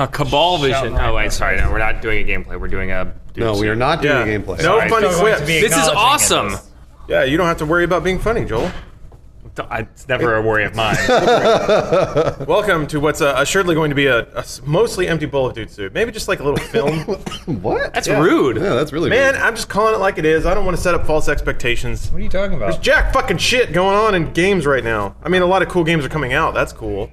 Uh, Cabal Vision. Oh, wait, sorry. No, we're not doing a gameplay. We're doing a. No, we are not doing Yeah. a gameplay. No I'm funny still going to quips. be This is acknowledging awesome. it. Yeah, you don't have to worry about being funny, Joel. It's never a worry of mine. Welcome to what's uh, assuredly going to be a, a s- mostly empty bowl of dude soup. Maybe just like a little film. what? That's Yeah. rude. yeah, that's really Man, weird. I'm just calling it like it is. I don't want to set up false expectations. What are you talking about? There's jack fucking shit going on in games right now. I mean, a lot of cool games are coming out. That's cool.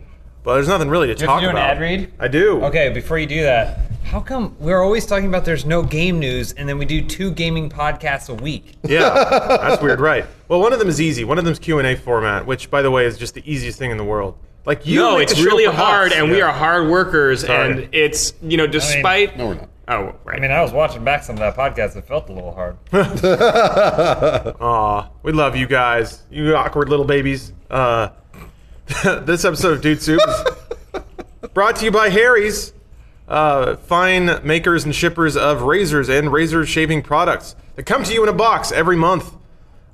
But there's nothing really to talk about. Do you talk have to do an ad read? I do. Okay, before you do that, how come we're always talking about there's no game news and then we do two gaming podcasts a week? Yeah, that's weird, right? Well, one of them is easy. One of them's Q and A format, which, by the way, is just the easiest thing in the world. Like you, no, make it's the show really for hard, us. and we Yeah. are hard workers, Sorry. and it's you know, despite. No, we're not. Oh, right. I mean, I was watching back some of that podcast. It felt a little hard. Aw, we love you guys, you awkward little babies. Uh, this episode of Dude Soup is brought to you by Harry's, uh, fine makers and shippers of razors and razor shaving products that come to you in a box every month.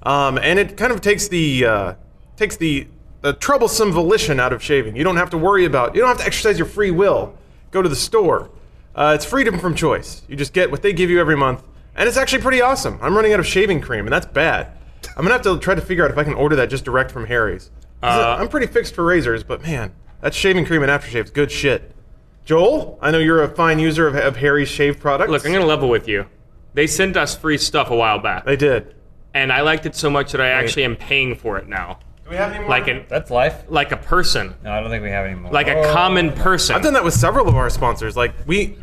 Um, and it kind of takes the uh, takes the the troublesome volition out of shaving. You don't have to worry about. You don't have to exercise your free will. Go to the store. Uh, it's freedom from choice. You just get what they give you every month, and it's actually pretty awesome. I'm running out of shaving cream, and that's bad. I'm gonna have to try to figure out if I can order that just direct from Harry's. 'Cause Uh, I'm pretty fixed for razors, but man, that shaving cream and aftershave's good shit. Joel, I know you're a fine user of, of Harry's shave products. Look, I'm gonna level with you. They sent us free stuff a while back, They did. and I liked it so much that I actually am paying for it now, Do we have any more? like an That's life. like a person, No, I don't think we have any more. like a Oh. common person. I've done that with several of our sponsors. Like we,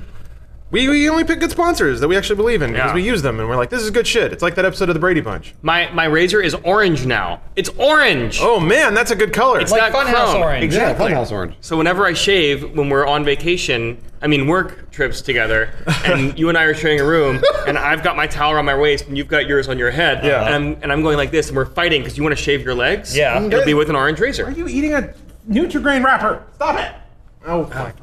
we, we only pick good sponsors that we actually believe in because Yeah. we use them, and we're like, this is good shit. It's like that episode of the Brady Bunch. My my razor is orange now. It's orange. Oh man, that's a good color. It's Like not Funhaus chrome. orange. Yeah, Exactly. Funhaus Orange. So whenever I shave, when we're on vacation, I mean work trips together, and you and I are sharing a room, and I've got my towel around my waist, and you've got yours on your head, Yeah. and I'm and I'm going like this, and we're fighting because you want to shave your legs. Yeah. it'll be with an orange razor. Are you eating a Nutrigrain wrapper? Stop it. Oh, fuck.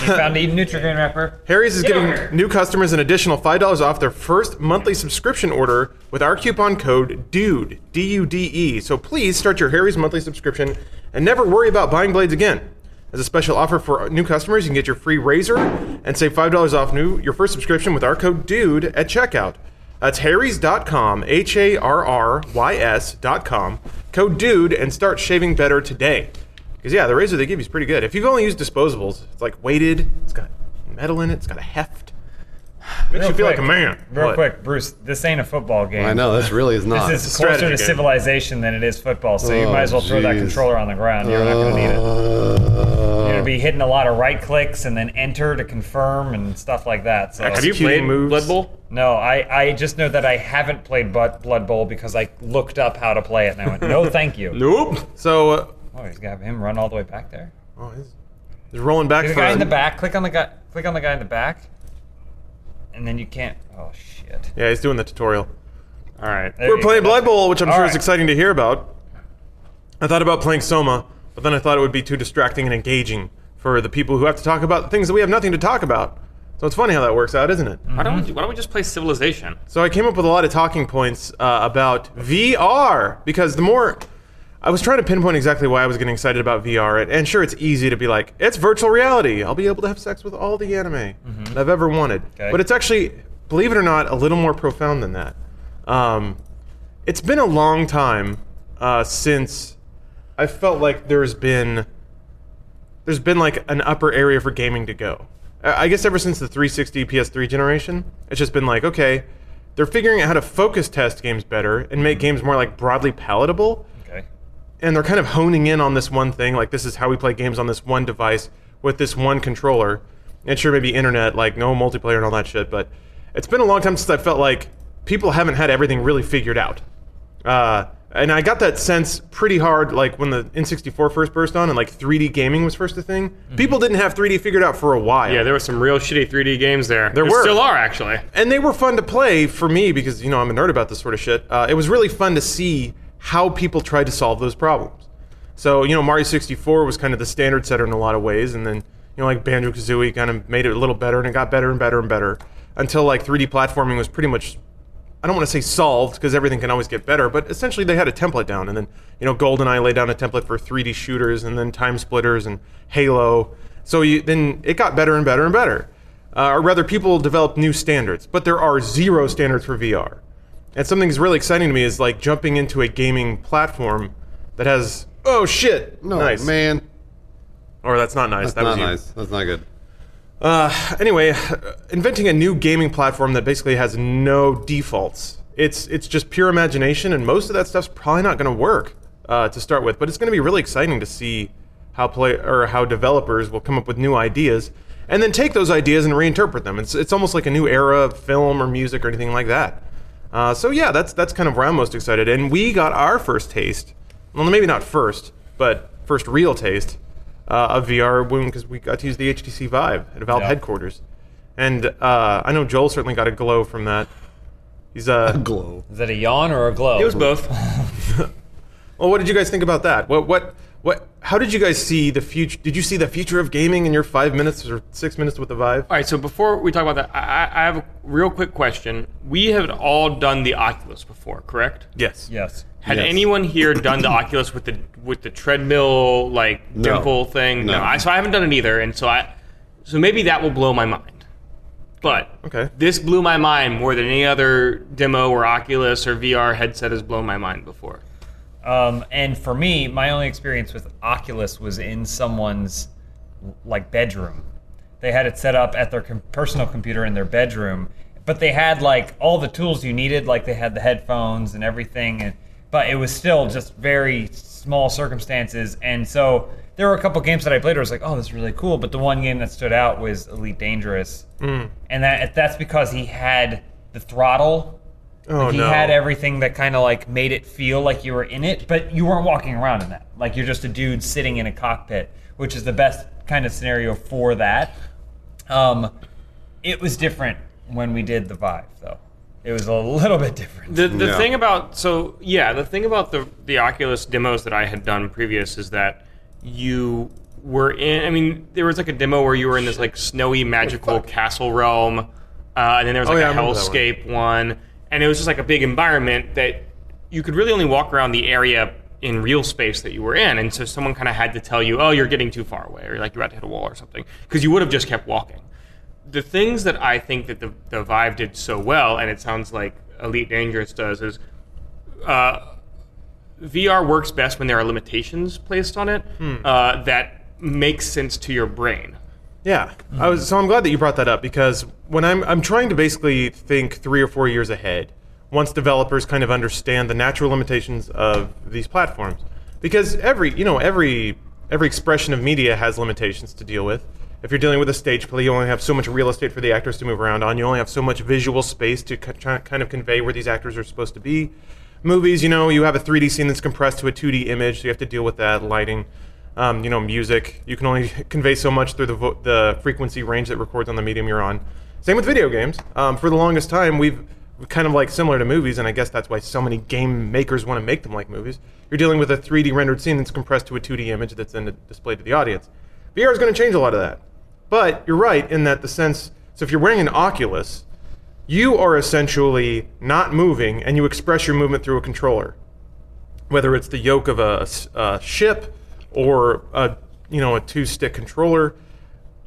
You found a Nutrigrain wrapper. Harry's is Get over giving here. new customers an additional $5 off their first monthly subscription order with our coupon code DUDE, D U D E. So please start your Harry's monthly subscription and never worry about buying blades again. As a special offer for new customers, you can get your free razor and save $5 off new your first subscription with our code DUDE at checkout. That's harrys.com, H A R R Y S.com, code DUDE, and start shaving better today. Because, yeah, the razor they give you is pretty good. If you've only used disposables, it's like weighted, it's got metal in it, it's got a heft. Makes Real you feel quick, like a man. Real What? quick, Bruce. This ain't a football game. I know this really is not. This is closer to game. civilization than it is football. So you Oh, might as well throw that controller on the ground. You're not going to need it. Uh, You're going to be hitting a lot of right clicks and then enter to confirm and stuff like that. So Have you played moves. Blood Bowl? No, I, I just know that I haven't played Blood, Blood Bowl because I looked up how to play it and I went, no, thank you. Nope. So, uh, Oh, he's got him run all the way back there. oh, he's, he's rolling back The for guy in the back. Click on the guy. Click on the guy in the back, and then you can't. Oh shit. Yeah, he's doing the tutorial. All right. There We're playing go. Blood Bowl, which I'm All sure is exciting to hear about. I thought about playing Soma, but then I thought it would be too distracting and engaging for the people who have to talk about things that we have nothing to talk about. So it's funny how that works out, isn't it? Why don't we, why don't we just play Civilization? So I came up with a lot of talking points uh, about VR because the more I was trying to pinpoint exactly why I was getting excited about VR, and, and sure, it's easy to be like, it's virtual reality. I'll be able to have sex with all the anime that I've ever wanted. Okay. But it's actually, believe it or not, a little more profound than that. Um, it's been a long time uh, since I felt like there's been there's been like an upper area for gaming to go. I I guess ever since the 360 PS3 generation, it's just been like, okay, they're figuring out how to focus test games better and make games more like broadly palatable. And they're kind of honing in on this one thing, like this is how we play games on this one device with this one controller. And sure, maybe internet, like no multiplayer and all that shit, but it's been a long time since I felt like people haven't had everything really figured out. Uh, and I got that sense pretty hard, like when the N64 first burst on and like 3D gaming was first a thing. People didn't have 3D figured out for a while. Yeah, there were some real shitty 3D games there. There, were. still are actually. and they were fun to play for me because you know I'm a nerd about this sort of shit. Uh, it was really fun to see how people tried to solve those problems. So you know Mario 64 was kind of the standard setter in a lot of ways, and then you know like Banjo Kazooie kind of made it a little better, and it got better and better and better until like 3D platforming was pretty much. I don't want to say solved because everything can always get better, but essentially they had a template down, and then you know GoldenEye laid down a template for 3D shooters, and then Time Splitters and Halo, So you, then it got better and better and better. Uh, or rather, people developed new standards, but there are zero standards for VR. And something that's really exciting to me is like jumping into a gaming platform that has oh shit, No, nice man. or that's not nice. That's that not was you. nice. That's not good. Uh, anyway, inventing a new gaming platform that basically has no defaults. It's it's just pure imagination, and most of that stuff's probably not going to work uh, to start with. But it's going to be really exciting to see how play or how developers will come up with new ideas and then take those ideas and reinterpret them. It's it's almost like a new era of film or music or anything like that. Uh, so yeah, that's that's kind of where I'm most excited. And we got our first taste. Well, maybe not first, but first real taste uh, of VR because we got to use the HTC Vive at Valve Yeah. headquarters. And uh, I know Joel certainly got a glow from that. He's uh, Glow. Is that a yawn or a glow? It was both. well. What did you guys think about that? What what what? How did you guys see the future? Did you see the future of gaming in your five minutes or six minutes with the Vive? All right, so before we talk about that, I, I I have a real quick question. We have all done the Oculus before, correct? Yes. Yes. Had Yes. anyone here done the Oculus with the with the treadmill like No. dimple thing? No. I, so I haven't done it either, and so I so maybe that will blow my mind. But Okay. this blew my mind more than any other demo or Oculus or VR headset has blown my mind before. Um, and for me, my only experience with Oculus was in someone's like bedroom. They had it set up at their com- personal computer in their bedroom, but they had like all the tools you needed. Like they had the headphones and everything, and but it was still just very small circumstances. And so there were a couple games that I played where I was like, "Oh, this is really cool." But the one game that stood out was Elite Dangerous, and that that's because he had the throttle Oh he no. had everything that kind of like made it feel like you were in it, but you weren't walking around in that. Like you're just a dude sitting in a cockpit, which is the best kind of scenario for that. Um, it was different when we did the Vive, though. It was a little bit different. The the Yeah. thing about so yeah, the thing about the the Oculus demos that I had done previous is that you were in. I mean, there was like a demo where you were in this like snowy magical castle realm, uh, and then there was Oh, like yeah, I a remember that one. hellscape one. And it was just like a big environment that you could really only walk around the area in real space that you were in, and so someone kind of had to tell you, oh, you're getting too far away, or like you're about to hit a wall or something, because you would have just kept walking. The things that I think that the, the Vive did so well, and it sounds like Elite Dangerous does, is uh, VR works best when there are limitations placed on it uh, that makes sense to your brain. Yeah, I was so I'm glad that you brought that up because when I'm I'm trying to basically think three or four years ahead, once developers kind of understand the natural limitations of these platforms, because every you know every every expression of media has limitations to deal with. If you're dealing with a stage play, you only have so much real estate for the actors to move around on. You only have so much visual space to kind of convey where these actors are supposed to be. Movies, you know, you have a 3D scene that's compressed to a 2D image, so you have to deal with that lighting. Um, you know, music, you can only convey so much through the, vo- the frequency range that records on the medium you're on. Same with video games. Um, for the longest time, we've kind of like similar to movies, and I guess that's why so many game makers want to make them like movies. You're dealing with a 3D rendered scene that's compressed to a 2D image that's then displayed to the audience. VR is going to change a lot of that. But you're right in that the sense. So if you're wearing an Oculus, you are essentially not moving, and you express your movement through a controller whether it's the yoke of a ship or a you know a two stick controller.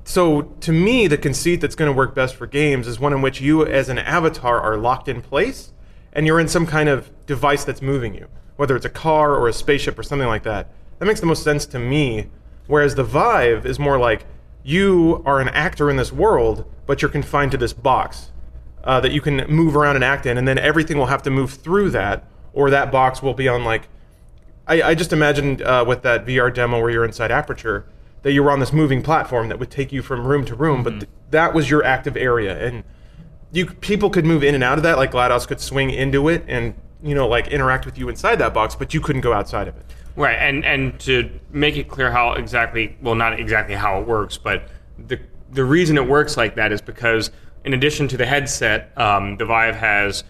So to me, the conceit that's going to work best for games is one in which you, as an avatar, are locked in place, and you're in some kind of device that's moving you, whether it's a car or a spaceship or something like that. That makes the most sense to me. Whereas the Vive is more like you are an actor in this world, but you're confined to this box uh, that you can move around and act in, and then everything will have to move through that, or that box will be on like. I, I just imagined uh, with that VR demo where you're inside Aperture that you were on this moving platform that would take you from room to room, but th- that was your active area, and you people could move in and out of that. Like GLaDOS could swing into it and you know like interact with you inside that box, but you couldn't go outside of it. Right, and and to make it clear how exactly, well, not exactly how it works, but the the reason it works like that is because in addition to the headset, um, the Vive has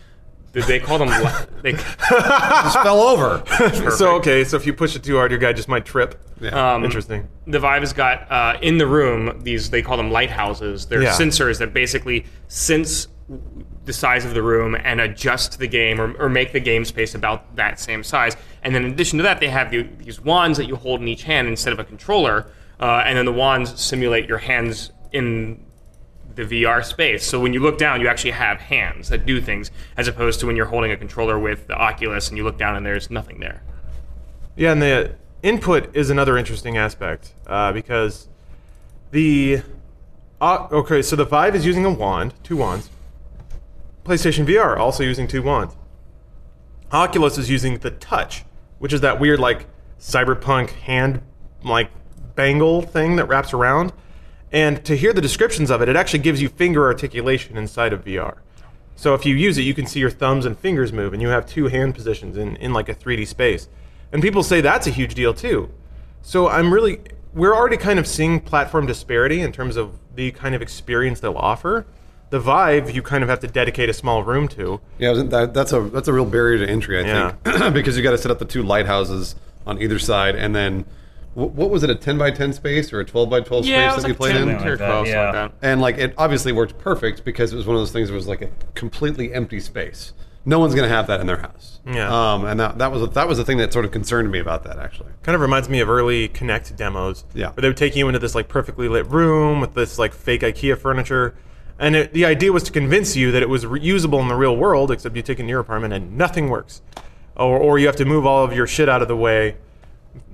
they call them li- they Just fell over. So okay, so if you push it too hard, your guy just might trip. Yeah. um, Interesting. the Vive has got uh, in the room these they call them lighthouses. They're Yeah. sensors that basically sense the size of the room and adjust the game or, or make the game space about that same size. And then in addition to that, they have the, these wands that you hold in each hand instead of a controller. uh, and then the wands simulate your hands in the VR space. So when you look down, you actually have hands that do things, as opposed to when you're holding a controller with the Oculus and you look down and there's nothing there. Yeah, and the input is another interesting aspect uh, because the uh, okay, so the Vive is using a wand, two wands. PlayStation VR also using two wands. Oculus is using the touch, which is that weird like cyberpunk hand like bangle thing that wraps around. And to hear the descriptions of it, it actually gives you finger articulation inside of VR. So if you use it, you can see your thumbs and fingers move, and you have two hand positions in, in like a 3D space. And people say that's a huge deal too. So I'm really, we're already kind of seeing platform disparity in terms of the kind of experience they'll offer. The Vive, you kind of have to dedicate a small room to. Yeah, that, that's a that's a real barrier to entry, I think, because you got to set up the two lighthouses on either side, and then what was it, a ten by ten space or a twelve by twelve Yeah, it space was that we played 10 in? Like or that, 12, something yeah. like that. And like it obviously worked perfect because it was one of those things that was like a completely empty space. No one's gonna have that in their house. Yeah. Um, and that that was that was the thing that sort of concerned me about that actually. Kind of reminds me of early Kinect demos. Yeah. Where they would take you into this like perfectly lit room with this like fake IKEA furniture. And it, the idea was to convince you that it was reusable in the real world, except you take it in your apartment and nothing works. Or, or you have to move all of your shit out of the way.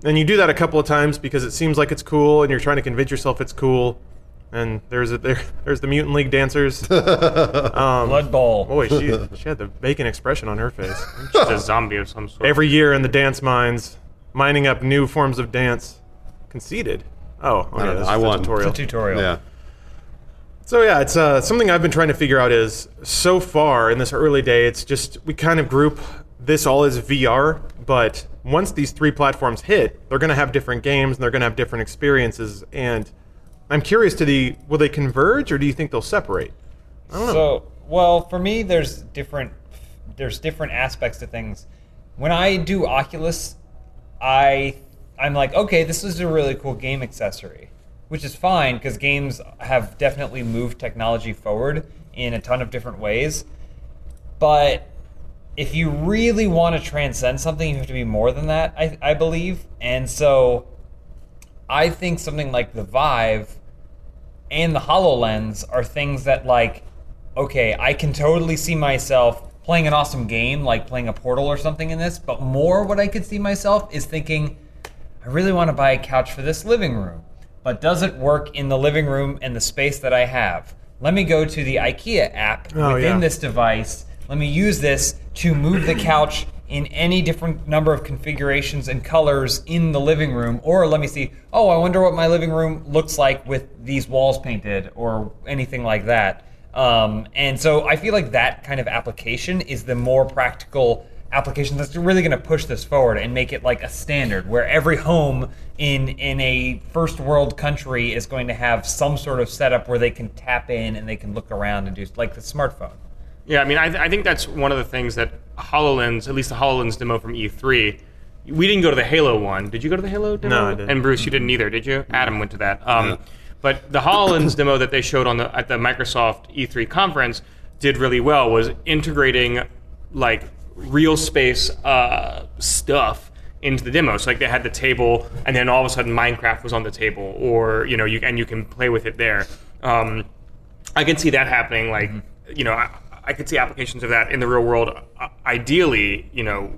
And you do that a couple of times because it seems like it's cool and you're trying to convince yourself it's cool. And there's a, there, there's the Mutant League dancers. Blood Bowl. Boy, she, she had the bacon expression on her face. She's a zombie of some sort. Every year in the dance mines, mining up new forms of dance. Conceded. Oh, okay, don't know. this is I the won. tutorial. It's a tutorial. Yeah. So yeah, it's uh, something I've been trying to figure out. Is so far in this early day, it's just we kind of group this all as VR, but once these three platforms hit, they're going to have different games and they're going to have different experiences. And I'm curious to the will they converge or do you think they'll separate? I don't know. So, well, for me, there's different there's different aspects to things. When I do Oculus, I I'm like, okay, this is a really cool game accessory, which is fine because games have definitely moved technology forward in a ton of different ways. But if you really want to transcend something, you have to be more than that, I, I believe. And so I think something like the Vive and the HoloLens are things that like okay, I can totally see myself playing an awesome game like playing a Portal or something in this, but more what I could see myself is thinking I really want to buy a couch for this living room, but does it work in the living room and the space that I have? Let me go to the IKEA app Oh, within yeah. this device. Let me use this to move the couch in any different number of configurations and colors in the living room. Or let me see, oh, I wonder what my living room looks like with these walls painted or anything like that. Um, and so I feel like that kind of application is the more practical application that's really going to push this forward and make it like a standard where every home in in a first world country is going to have some sort of setup where they can tap in and they can look around and do like the smartphone. Yeah, I mean, I, th- I think that's one of the things that HoloLens, at least the HoloLens demo from E3, we didn't go to the Halo one. Did you go to the Halo demo? No, I didn't. And Bruce, you didn't either, did you? Adam went to that. Um, But the HoloLens demo that they showed on the at the Microsoft E3 conference did really well. Was integrating like real space uh, stuff into the demo. So like they had the table, and then all of a sudden Minecraft was on the table, or you know, you and you can play with it there. Um, I can see that happening. Like, you know, I, could see applications of that in the real world. Uh, ideally, you know,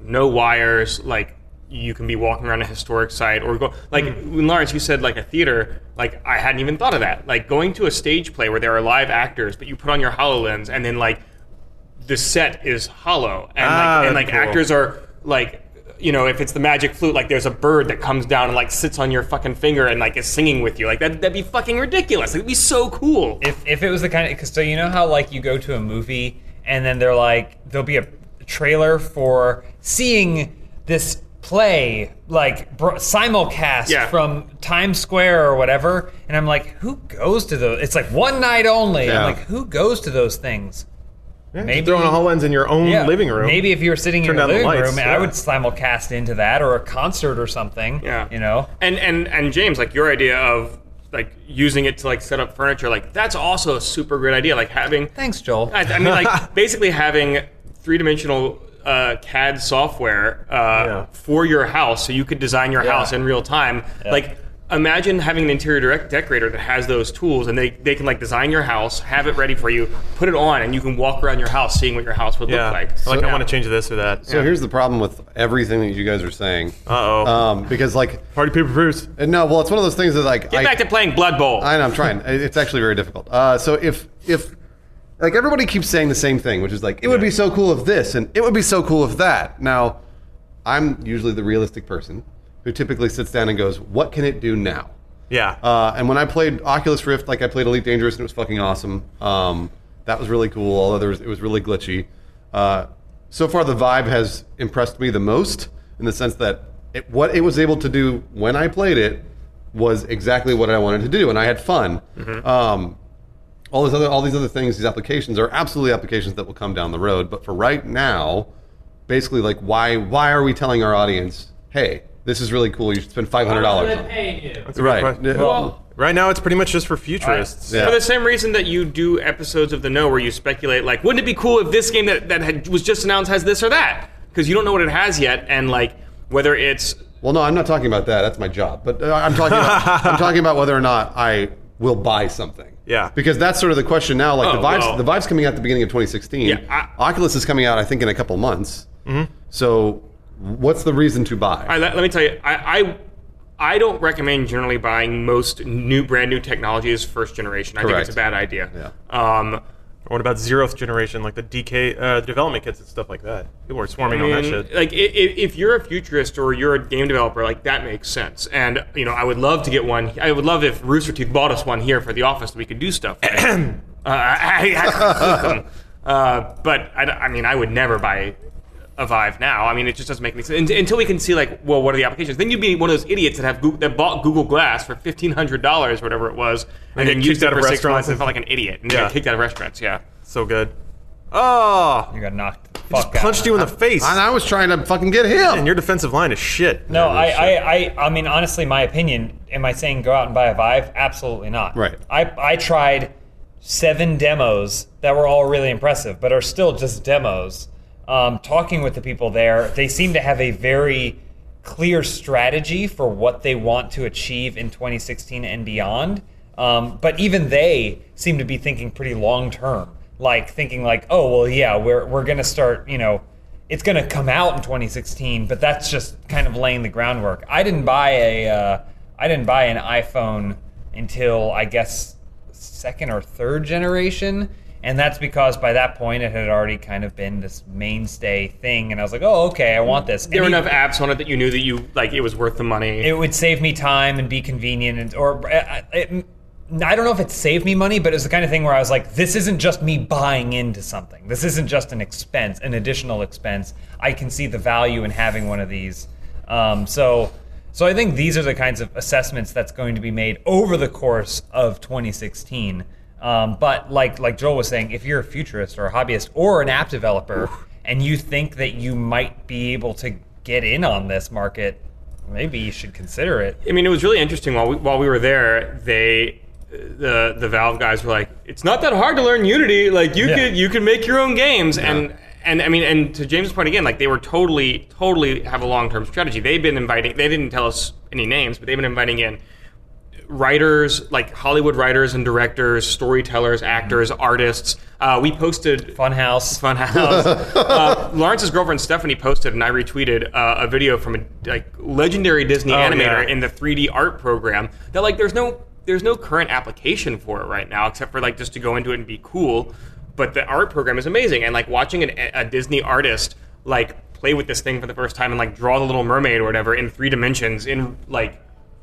no wires. Like, you can be walking around a historic site or go. Like, when Lawrence, you said like a theater. Like, I hadn't even thought of that. Like, going to a stage play where there are live actors, but you put on your Hololens, and then like the set is hollow, and Ah, like, and like cool. actors are like. You know, if it's the magic flute, like there's a bird that comes down and like sits on your fucking finger and like is singing with you, like that, that'd be fucking ridiculous. It'd be so cool. If if it was the kind of cause so you know how like you go to a movie and then they're like there'll be a trailer for seeing this play like bro- simulcast Yeah. from Times Square or whatever and I'm like who goes to those it's like one night only Yeah. I'm like who goes to those things Yeah, maybe- throwing a HoloLens in your own living room. maybe if you were sitting in your down living lights, room yeah. I would simulcast into that or a concert or something Yeah. you know And and and James, like your idea of like using it to like set up furniture, like that's also a super great idea. Like having, thanks Joel I, I mean, like basically having three dimensional uh, CAD software uh, Yeah. for your house, so you could design your Yeah. house in real time. Yeah. Like imagine having an interior direct decorator that has those tools and they, they can like design your house, have it ready for you, put it on, and you can walk around your house seeing what your house would Yeah. look like. like So- I want to change this or that. So here's the problem with everything that you guys are saying. Uh oh. Um, because like, Party paper Bruce. uh, no, well, it's one of those things that like Get I, back to playing Blood Bowl. I know I'm trying. It's actually very difficult. Uh, so if if like everybody keeps saying the same thing, which is like it would be so cool if this and it would be so cool if that. Now, I'm usually the realistic person who typically sits down and goes, "What can it do now?" Yeah. Uh, and when I played Oculus Rift, like I played Elite Dangerous, and it was fucking awesome. Um, that was really cool. Although there was, it was really glitchy. Uh, so far, the Vive has impressed me the most in the sense that it, what it was able to do when I played it was exactly what I wanted to do, and I had fun. Um, all these other all these other things, these applications are absolutely applications that will come down the road. But for right now, basically, like why why are we telling our audience, hey, this is really cool. You should spend five hundred dollars. on it." paying you. That's a good Right. question. Well, right now, it's pretty much just for futurists. Yeah. For the same reason that you do episodes of the Know where you speculate, like, wouldn't it be cool if this game that, that had, was just announced has this or that? Because you don't know what it has yet, and like whether it's Well, no, I'm not talking about that. That's my job. But uh, I'm talking about I'm talking about whether or not I will buy something. Yeah. Because that's sort of the question now. Like the Oh, Vive's well. the Vive's coming out at the beginning of 2016. Yeah, I- Oculus is coming out, I think, in a couple months. Mm-hmm. So, what's the reason to buy? All right, let, let me tell you, I, I I don't recommend generally buying most new brand new technologies first generation. I think it's a bad idea. Yeah. Um, What about zeroth generation, like the DK uh, development kits and stuff like that? People are I swarming on that shit. like i- i- if you're a futurist or you're a game developer, like that makes sense. And you know, I would love to get one. I would love if Rooster Teeth bought us one here for the office that we could do stuff. With. uh, I, I, uh, but I, I mean, I would never buy a Vive now. I mean, it just doesn't make any sense until we can see like, well, what are the applications? Then you'd be one of those idiots that have Google, that bought Google Glass for fifteen hundred dollars, whatever it was, and, And then get used kicked it out of for six restaurants months and and- felt like an idiot and Yeah. got kicked out of restaurants. Yeah. So good. Oh, You got knocked the just fuck out. punched you in the face. and I was trying to fucking get him. And your defensive line is shit. No, I, I, I, I mean, honestly, my opinion. Am I saying go out and buy a Vive? Absolutely not. Right. I, I tried seven demos that were all really impressive, but are still just demos. Um, talking with the people there, they seem to have a very clear strategy for what they want to achieve in 2016 and beyond. Um, but even they seem to be thinking pretty long term, like thinking like, oh well, yeah, we're we're gonna start, you know, it's going to come out in 2016, but that's just kind of laying the groundwork. I didn't buy a uh, I didn't buy an iPhone until I guess second or third generation, and that's because by that point it had already kind of been this mainstay thing, and I was like, oh okay, I want this. There were enough apps on it that you knew that you like it was worth the money. it would save me time and be convenient and or uh, it, I don't know if it saved me money, but it was the kind of thing where I was like, this isn't just me buying into something. This isn't just an expense, an additional expense. I can see the value in having one of these. Um, so, so I think these are the kinds of assessments that's going to be made over the course of 2016. Um, but like like Joel was saying, if you're a futurist or a hobbyist or an app developer, and you think that you might be able to get in on this market, maybe you should consider it. I mean, it was really interesting while we, while we were there. They the the Valve guys were like, "It's not that hard to learn Unity. Like you Yeah. could you could make your own games." And and I mean, and to James' point again, like they were totally totally have a long term strategy. They've been inviting. They didn't tell us any names, but they've been inviting in writers like Hollywood writers and directors, storytellers, actors, artists. Uh, we posted Funhaus. Funhaus. uh, Lawrence's girlfriend Stephanie posted, and I retweeted uh, a video from a like legendary Disney Oh, animator yeah. in the 3D art program. That like there's no there's no current application for it right now, except for like just to go into it and be cool. But the art program is amazing, and like watching an, a Disney artist like play with this thing for the first time and like draw the Little Mermaid or whatever in three dimensions in like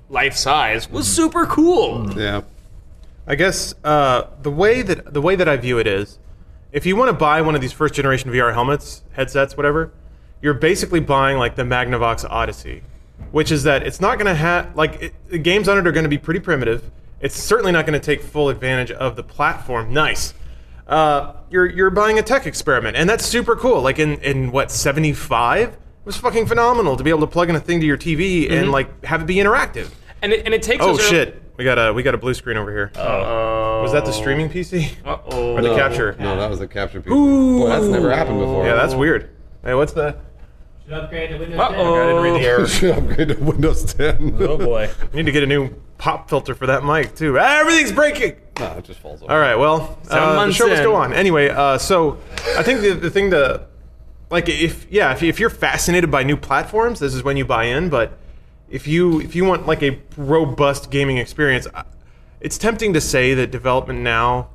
life size was super cool. yeah. I guess uh, the way that the way that I view it is, if you want to buy one of these first generation VR helmets, headsets, whatever, you're basically buying like the Magnavox Odyssey, which is that it's not going to have like it, the games on it are going to be pretty primitive. It's certainly not going to take full advantage of the platform. Nice. Uh, you're you're buying a tech experiment, and that's super cool. Like in in what seventy five. It was fucking phenomenal to be able to plug in a thing to your TV and like have it be interactive. And it, and it takes Oh us a- shit, we got a we got a blue screen over here. Uh, Was that the streaming PC? Uh-oh. Or the No, capture? No, that was the capture piece. Boy, that's never happened before. Yeah, that's weird. Hey, what's the? Should upgrade to Windows Uh-oh. 10. I didn't read the error. Should upgrade to Windows 10. Oh boy. Need to get a new pop filter for that mic too. Ah, everything's breaking. Nah, it just falls over. All right, well, Seven uh, the months show must in. go on. Anyway, uh, so I think the, the thing to, like, if yeah, if, if you're fascinated by new platforms, this is when you buy in. But if you if you want like a robust gaming experience, uh, it's tempting to say that development now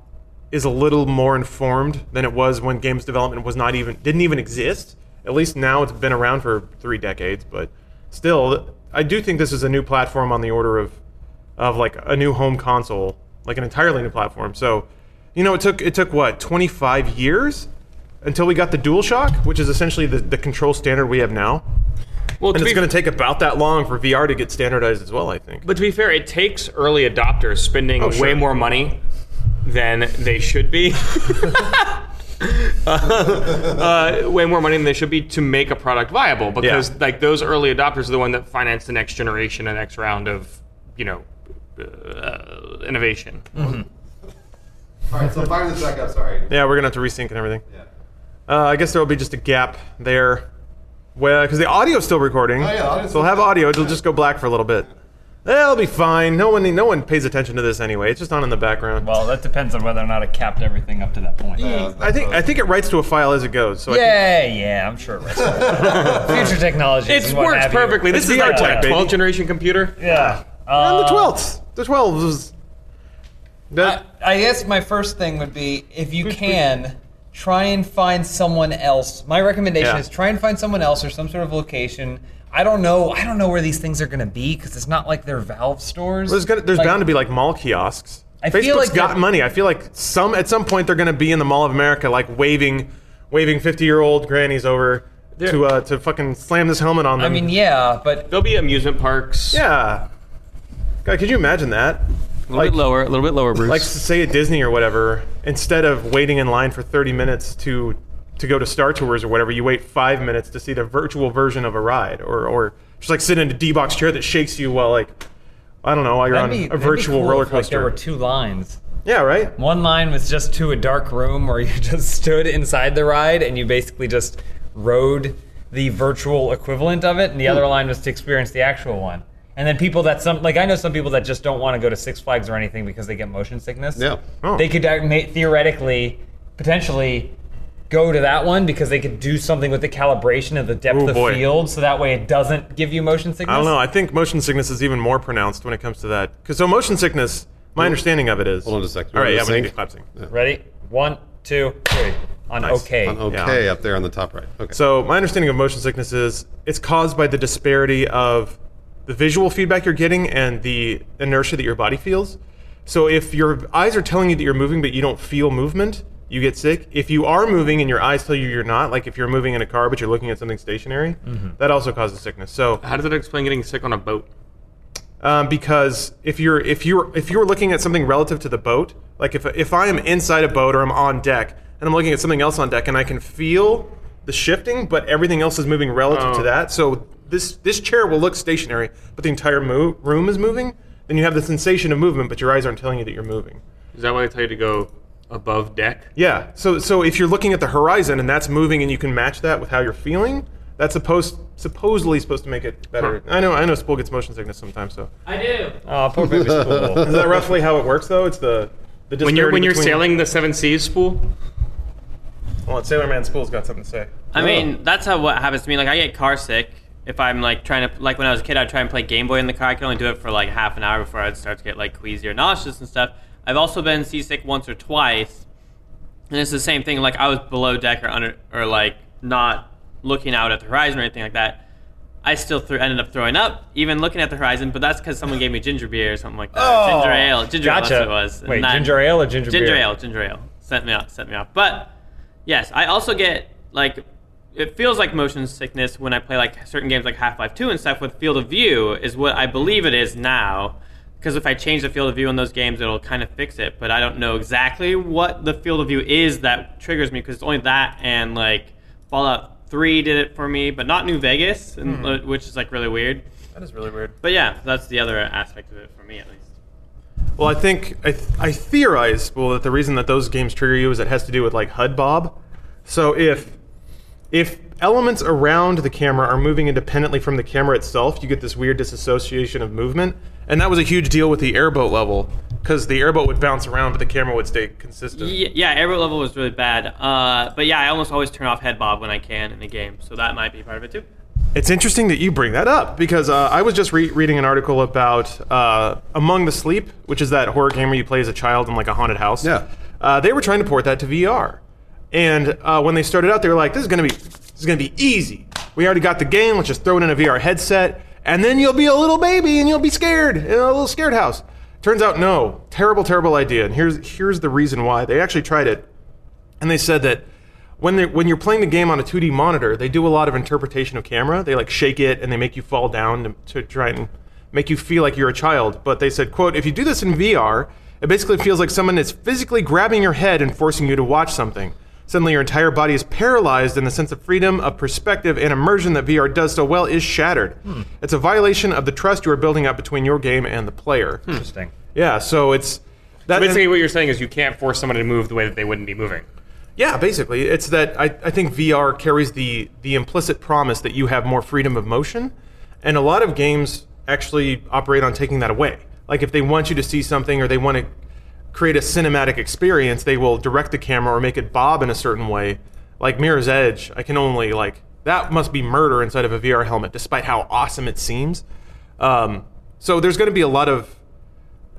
is a little more informed than it was when games development was not even didn't even exist. At least now it's been around for three decades, but still, I do think this is a new platform on the order of of like a new home console, like an entirely new platform. So, you know, it took it took what 25 years until we got the DualShock, which is essentially the, the control standard we have now. Well, And it's going to take about that long for VR to get standardized as well, I think. but to be fair, it takes early adopters spending Oh, sure. way more money than they should be. uh, way more money than they should be to make a product viable because Yeah. like those early adopters are the one that finance the next generation and next round of you know uh, innovation. All right, so fire this back up. Sorry. Yeah, we're going to have to resync and everything. Yeah. Uh, I guess there will be just a gap there, well, because the audio's still recording. Oh, yeah, audio's so we'll have audio. It'll just go black for a little bit. That'll be fine. No one, no one pays attention to this anyway. It's just on in the background. Well, that depends on whether or not it capped everything up to that point. Yeah, I think, I think it writes to a file as it goes. So I think- Yeah, yeah, I'm sure it rests. Future technologies. It works have you. perfectly. This It's is like VR what, tech, baby. 12th generation computer. Yeah. And the Uh, 12th. The 12th was. I, That, I guess my first thing would be if you can try and find someone else. My recommendation Yeah. is try and find someone else or some sort of location. I don't know. I don't know where these things are going to be because it's not like they're Valve stores. there's gonna, there's Like, bound to be like mall kiosks. I Facebook's feel like got they're- money. I feel like some at some point they're going to be in the Mall of America, like waving, waving 50 year old grannies over to uh, to fucking slam this helmet on them. I mean, yeah, but There'll be amusement parks. yeah. God, could you imagine that? A little bit lower, a little bit lower, Bruce. like say at Disney or whatever, instead of waiting in line for 30 minutes to to go to Star Tours or whatever, you wait five minutes to see the virtual version of a ride, or or just like sit in a D box chair that shakes you while like I don't know while you're that'd on be, a virtual cool roller if, like, there were two lines. yeah, right. One line was just to a dark room where you just stood inside the ride and you basically just rode the virtual equivalent of it, and the Hmm. other line was to experience the actual one. And then people that some like I know some people that just don't want to go to Six Flags or anything because they get motion sickness. Yeah. Oh. They could uh, ma- theoretically, potentially, go to that one because they could do something with the calibration of the depth Ooh, of boy. field, so that way it doesn't give you motion sickness. I don't know. I think motion sickness is even more pronounced when it comes to that. Because so motion sickness, my understanding of it is. Hold on just a second. All right, yeah, Remember I'm to gonna sync? get clap sync. Ready? One, two, three. On Nice. okay. On okay Yeah. up there on the top right. Okay. So my understanding of motion sickness is it's caused by the disparity of the visual feedback you're getting and the inertia that your body feels. So if your eyes are telling you that you're moving but you don't feel movement, you get sick. If you are moving and your eyes tell you you're not, like if you're moving in a car but you're looking at something stationary, that also causes sickness. So How does it explain getting sick on a boat? um, because if you're if you're if you're looking at something relative to the boat, like if if I am inside a boat or I'm on deck and I'm looking at something else on deck and I can feel the shifting, but everything else is moving relative Oh. to that. So this this chair will look stationary, but the entire mo- room is moving. Then you have the sensation of movement, but your eyes aren't telling you that you're moving. Is that why they tell you to go above deck? Yeah. So so if you're looking at the horizon and that's moving and you can match that with how you're feeling, that's supposed supposedly supposed to make it better. I know I know Spoole gets motion sickness sometimes. So I do. Oh, poor baby spoole. is that roughly how it works though? It's the the When you're when you're sailing the seven seas spoole, Well, on, Sailor Man Spoole's got something to say. I mean, that's how what happens to me. Like, I get car sick if I'm like trying to like when I was a kid, I'd try and play Game Boy in the car. I could only do it for like half an hour before I'd start to get like queasy or nauseous and stuff. I've also been seasick once or twice, and it's the same thing. Like I was below deck or under or like not looking out at the horizon or anything like that. I still th- ended up throwing up, even looking at the horizon. But that's because someone gave me ginger beer or something like that. Oh, ginger ale, ginger ale. Gotcha. it was. Wait, that- ginger ale or ginger ginger beer? ale, ginger ale. Sent me off, sent me off. But yes, I also get like it feels like motion sickness when I play like certain games like Half Life Two and stuff with field of view is what I believe it is now. Because if I change the field of view in those games, it'll kind of fix it. But I don't know exactly what the field of view is that triggers me because it's only that and like Fallout Three did it for me, but not New Vegas, and, uh, which is like really weird. That is really weird. But yeah, that's the other aspect of it for me at least. Well, I think I, th- I theorize, well that the reason that those games trigger you is it has to do with like head bob. So if if elements around the camera are moving independently from the camera itself. You get this weird disassociation of movement, and that was a huge deal with the airboat level because the airboat would bounce around, but the camera would stay consistent. Yeah, yeah, airboat level was really bad. Uh, but yeah, I almost always turn off head bob when I can in the game, so that might be part of it too. It's interesting that you bring that up because uh, I was just re- reading an article about uh, Among the Sleep, which is that horror game where you play as a child in like a haunted house. Yeah. Uh, they were trying to port that to VR, and uh, when they started out, they were like, "This is gonna be, this is gonna be easy. We already got the game. Let's just throw it in a VR headset, and then you'll be a little baby and you'll be scared in a little scared house." Turns out, no, terrible, terrible idea. And here's here's the reason why. They actually tried it, and they said that when when you're playing the game on a 2D monitor, they do a lot of interpretation of camera. They like shake it and they make you fall down to, to try and make you feel like you're a child. But they said, "quote If you do this in VR, it basically feels like someone is physically grabbing your head and forcing you to watch something. Suddenly, your entire body is paralyzed, and the sense of freedom, of perspective, and immersion that VR does so well is shattered. Hmm. It's a violation of the trust you are building up between your game and the player. Interesting. Yeah, so it's that. Basically, what you're saying is you can't force someone to move the way that they wouldn't be moving. Yeah, basically, it's that I, I think VR carries the the implicit promise that you have more freedom of motion, and a lot of games actually operate on taking that away. Like if they want you to see something or they want to create a cinematic experience, they will direct the camera or make it bob in a certain way. Like Mirror's Edge, I can only like that must be murder inside of a VR helmet, despite how awesome it seems. Um, so there's going to be a lot of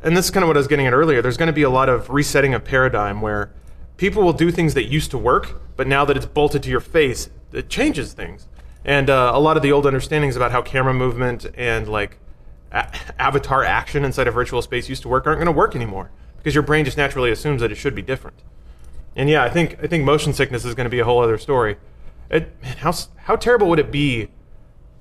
and this is kind of what I was getting at earlier. There's going to be a lot of resetting of paradigm where people will do things that used to work, but now that it's bolted to your face, it changes things. And uh, a lot of the old understandings about how camera movement and like a- avatar action inside a virtual space used to work aren't going to work anymore because your brain just naturally assumes that it should be different. And yeah, I think I think motion sickness is going to be a whole other story. It, man, how how terrible would it be?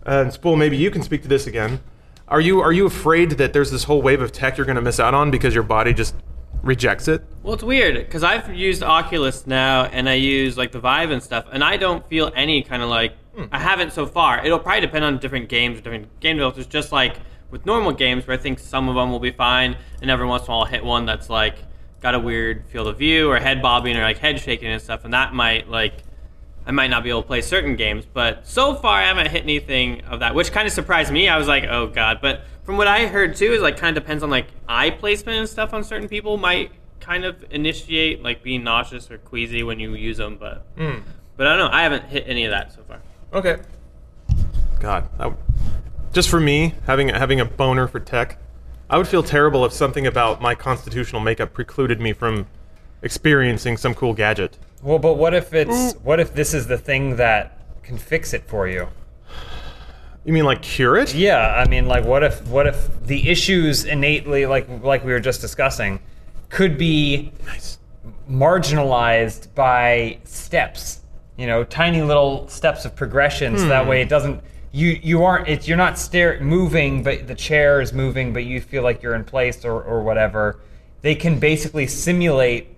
And Spoole, maybe you can speak to this again. Are you are you afraid that there's this whole wave of tech you're going to miss out on because your body just rejects it? Well, it's weird because I've used Oculus now and I use like the Vive and stuff, and I don't feel any kind of like hmm. I haven't so far. It'll probably depend on different games, different game developers. Just like with normal games, where I think some of them will be fine, and every once in a while I'll hit one that's like got a weird field of view or head bobbing or like head shaking and stuff, and that might like I might not be able to play certain games, but so far I haven't hit anything of that, which kind of surprised me. I was like, oh god. But from what I heard too, is like kind of depends on like eye placement and stuff on certain people might kind of initiate like being nauseous or queasy when you use them. But hmm. but I don't know. I haven't hit any of that so far. Okay. God, I would- just for me having having a boner for tech, I would feel terrible if something about my constitutional makeup precluded me from experiencing some cool gadget. Well, but what if it's what if this is the thing that can fix it for you? You mean like cure it? Yeah, I mean, like, what if what if the issues innately, like like we were just discussing, could be Nice. marginalized by steps? You know, tiny little steps of progression. So that hmm. way, it doesn't. You you aren't. It's you're not stare moving, but the chair is moving, but you feel like you're in place or or whatever. They can basically simulate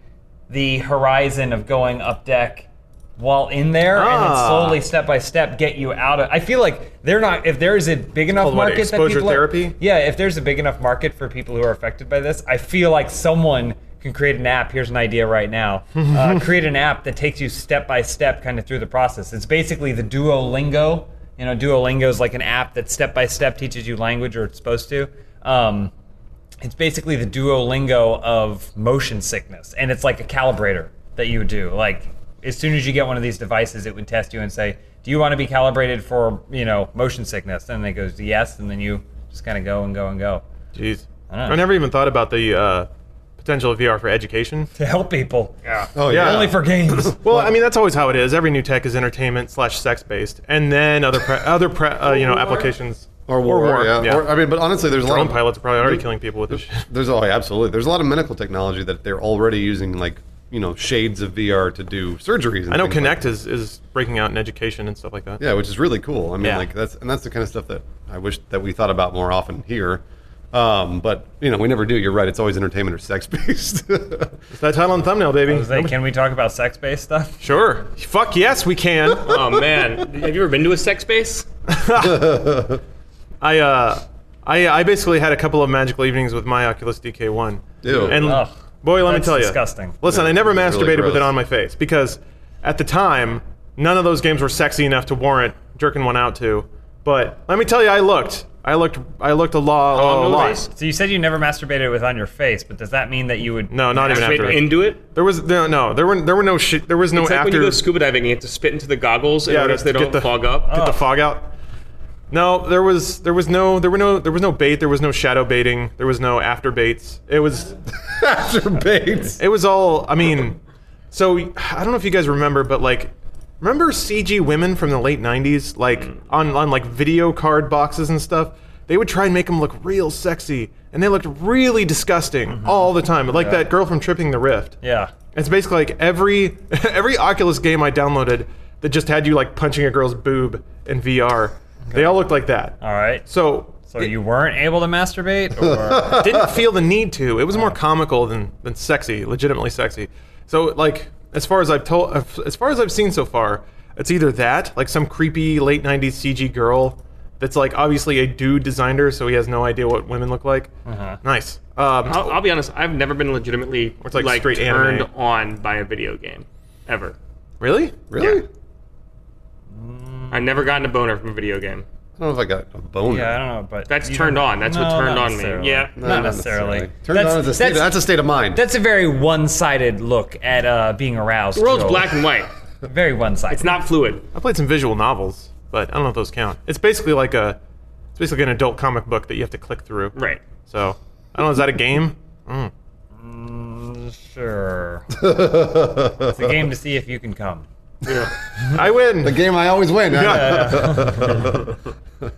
the horizon of going up deck while in there and then Ah. slowly step by step get you out of I feel like they're not if there is a big enough what, market that exposure people are- therapy? yeah, if there's a big enough market for people who are affected by this, I feel like someone can create an app. Here's an idea right now. uh, create an app that takes you step by step kind of through the process. It's basically the Duolingo. You know, Duolingo is like an app that step by step teaches you language or it's supposed to. Um, it's basically the Duolingo of motion sickness, and it's like a calibrator that you would do. Like as soon as you get one of these devices, it would test you and say, "Do you want to be calibrated for you know motion sickness?" And then it goes yes, and then you just kind of go and go and go Jeez. I. I never even thought about the uh, potential of VR for education. to help people. Yeah. Oh Yeah. yeah. Only for games. Well, I mean that's always how it is. Every new tech is entertainment slash sex based, and then other pre- other pre- uh, you know applications or war, yeah. Or, I mean, but honestly, there's a lot of pilots are probably already killing people with this shit. There's oh, yeah, absolutely. There's a lot of medical technology that they're already using, like you know, shades of VR to do surgeries. And I know things like Kinect that. is, is breaking out in education and stuff like that. Yeah, which is really cool. I mean, Yeah. like that's and that's the kind of stuff that I wish that we thought about more often here. Um, but you know, we never do. You're right. It's always entertainment or sex based. It's that title and thumbnail, baby. Jose, can we talk about sex-based stuff? Sure. Fuck yes, we can. Oh man, have you ever been to a sex base? I uh, I I basically had a couple of magical evenings with my Oculus DK1. Ew. And Ugh. boy, let That's me tell you, disgusting. Listen, Yeah, I never it's really masturbated with it on my face because at the time none of those games were sexy enough to warrant jerking one out to. But let me tell you, I looked. I looked. I looked a oh, lot. long a lot. So you said you never masturbated with on your face, but does that mean that you would? No, not even Straight after. into it. There was no, no. There were there were no shit. There was no It's like after. when you go scuba diving, you have to spit into the goggles in Yeah, order to so they get don't the- fog up. get the oh. fog out. No, there was there was no there were no there was no bait. There was no shadow baiting. There was no after baits. It was After baits. it was all. I mean, so I don't know if you guys remember, but like, remember CG women from the late '90s, like Mm. on on like video card boxes and stuff. They would try and make them look real sexy, and they looked really disgusting Mm-hmm. all the time. Like that girl from Tripping the Rift. Yeah. It's basically like every every Oculus game I downloaded that just had you like punching a girl's boob in VR. They all looked like that. All right. So So you weren't able to masturbate, or didn't feel the need to. It was more comical than than sexy, legitimately sexy. So like as far as I've told, as far as I've seen so far, it's either that like some creepy late '90s CG girl that's like obviously a dude designed her, so he has no idea what women look like. Nice. Um, I'll, I'll be honest. I've never been legitimately it's like like, straight turned anime. on by a video game, ever. really? Really? Yeah. I never gotten a boner from a video game. I don't know if I got a boner. yeah, I don't know, but That's you turned don't- on. That's what No, turned not on me. necessarily. Yeah. No, not necessarily. Turned That's- on is a state, that's- that's a state of mind. That's a very one-sided look at uh, being aroused. The world's Joel. black and white. Very one-sided. It's not fluid. I played some visual novels, but I don't know if those count. It's basically like a, it's basically an adult comic book that you have to click through. Right. So I don't know. Is that a game? Mm. Sure. it's a game to see if you can come. I win. the game I always win. Yeah.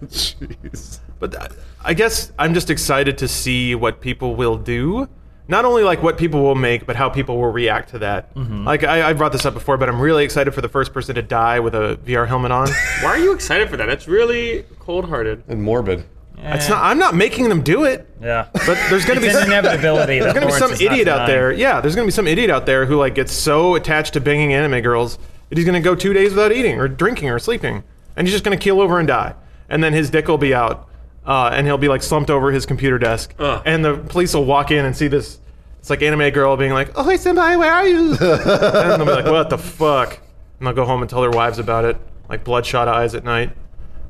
Jeez. But I guess I'm just excited to see what people will do. Not only like what people will make, but how people will react to that. Mm-hmm. Like I, I brought this up before, but I'm really excited for the first person to die with a VR helmet on. Why are you excited for that? That's really cold-hearted. And morbid. It's not. I'm not making them do it. Yeah. But there's gonna be It's an inevitability. There's gonna be some idiot out there. Yeah, there's gonna be some idiot out there who like gets so attached to banging anime girls that he's gonna go two days without eating or drinking or sleeping, and he's just gonna keel over and die. And then his dick will be out, uh, and he'll be like slumped over his computer desk, Ugh. and the police will walk in and see this. It's like anime girl being like, "Oh, hey, senpai, where are you?" and they'll be like, "What the fuck?" And they'll go home and tell their wives about it, like bloodshot eyes at night.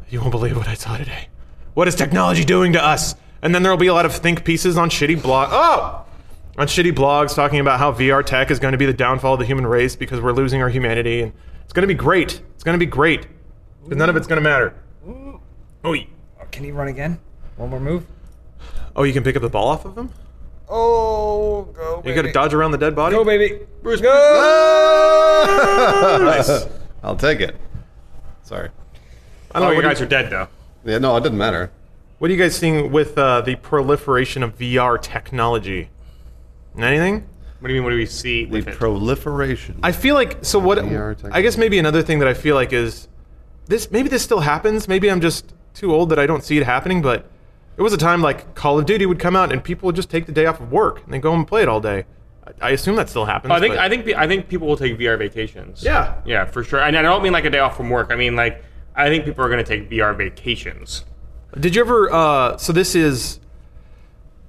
You won't believe what I saw today. What is technology doing to us? And then there'll be a lot of think pieces on shitty blog. Oh, on shitty blogs talking about how VR tech is going to be the downfall of the human race because we're losing our humanity, and it's going to be great. It's going to be great, but none of it's going to matter. Oh, Can he run again? One more move. oh, you can pick up the ball off of him. Oh, go You got to dodge around the dead body. Go, baby. Bruce, go! nice. I'll take it. Sorry. I don't all know. your What, do guys you, are dead though. Yeah, no, it didn't matter. what are you guys seeing with uh, the proliferation of VR technology? Anything? What do you mean? What do we see The with it? proliferation. I feel like so. What? VR I guess maybe another thing that I feel like is this. Maybe this still happens. Maybe I'm just too old that I don't see it happening. But it was a time like Call of Duty would come out and people would just take the day off of work and then go home and play it all day. I, I assume that still happens. I think but- I think I think people will take VR vacations. Yeah. yeah, for sure. And I don't mean like a day off from work. I mean like I think people are going to take VR vacations. Did you ever? Uh, so this is.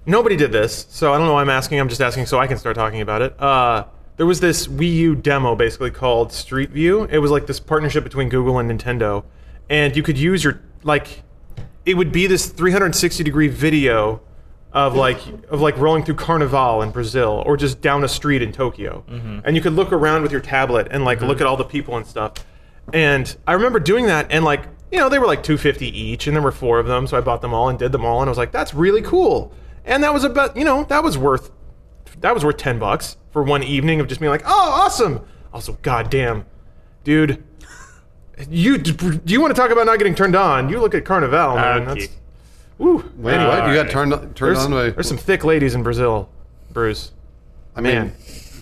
Nobody did this, so I don't know why I'm asking. I'm just asking so I can start talking about it. Uh, there was this Wii U demo basically called Street View. It was like this partnership between Google and Nintendo, and you could use your like. It would be this 360 degree video of like of like rolling through Carnival in Brazil or just down a street in Tokyo, and you could look around with your tablet and like look at all the people and stuff. And I remember doing that, and like, you know, they were like 250 each, and there were four of them, so I bought them all and did them all, and I was like, that's really cool. And that was about, you know, that was worth, that was worth 10 bucks for one evening of just being like, oh, awesome. Also, goddamn, dude, you do you want to talk about not getting turned on? You look at Carnival, man. Okay. That's, woo. Wait, Anyway, what? You got Alright. turned turned there's, on by there's some thick ladies in Brazil, Bruce. I mean, man.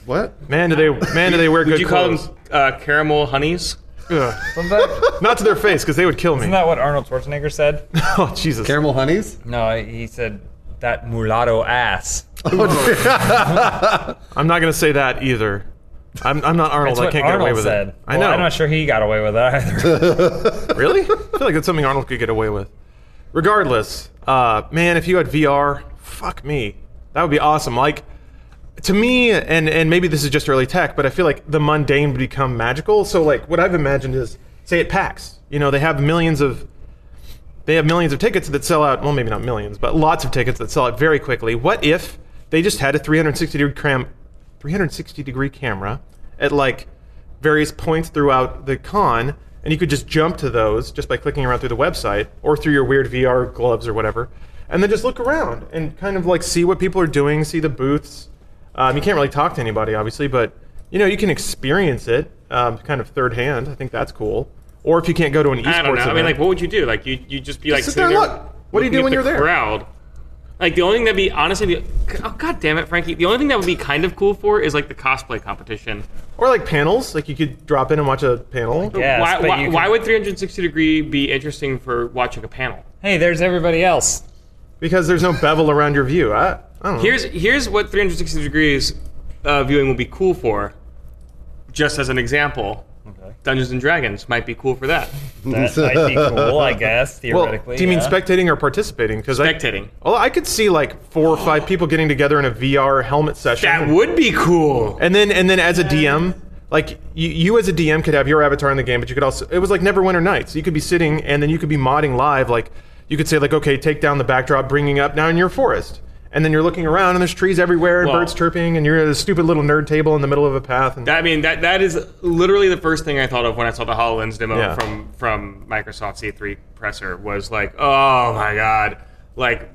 what? Man, do they man do they wear good Would you call clothes? them uh, caramel honeys? Ugh. That, Not to their face because they would kill me. isn't that what Arnold Schwarzenegger said? oh Jesus! Caramel honeys? No, he said that mulatto ass. I'm not gonna say that either. I'm, I'm not Arnold. That's I what can't Arnold get away with said. it. I Well, know. I'm not sure he got away with that either. Really? I feel like that's something Arnold could get away with. Regardless, uh, man, if you had VR, fuck me, that would be awesome. Like, to me, and and maybe this is just early tech, but I feel like the mundane would become magical. So like what I've imagined is, say at PAX, you know, they have millions of they have millions of tickets that sell out. Well, maybe not millions, but lots of tickets that sell out very quickly. What if they just had a 360 degree cram, 360 degree camera at like various points throughout the con, and you could just jump to those just by clicking around through the website or through your weird VR gloves or whatever, and then just look around and kind of like see what people are doing, see the booths. Um, you can't really talk to anybody, obviously, but you know you can experience it um, kind of third hand. I think that's cool. Or if you can't go to an esports I don't know. event, I mean, like, what would you do? Like, you you just be like sit there and look. What do you do when the you're there? Crowd. Like the only thing that'd be honestly, the, oh god damn it, Frankie. The only thing that would be kind of cool for is like the cosplay competition. or like panels, like you could drop in and watch a panel. Yes, why why, you why would 360 degree be interesting for watching a panel? Hey, there's everybody else. because there's no bevel around your view. I, I don't know. Here's here's what 360 degrees uh, viewing will be cool for. Just as an example, Okay. Dungeons and Dragons might be cool for that. That might be cool, I guess, well, theoretically. do you mean yeah. spectating or participating? Because Spectating. I, well, I could see like four or five people getting together in a VR helmet session. That would be cool. and then and then as a DM, like you, you as a DM could have your avatar in the game, but you could also it was like Neverwinter Nights. You could be sitting and then you could be modding live. Like you could say like, okay, take down the backdrop, bringing up now in your forest. And then you're looking around and there's trees everywhere and Well- birds chirping and you're at a stupid little nerd table in the middle of a path. And That, I mean, that that is literally the first thing I thought of when I saw the Hololens demo Yeah. from from Microsoft's E3 presser was like, oh my god, like,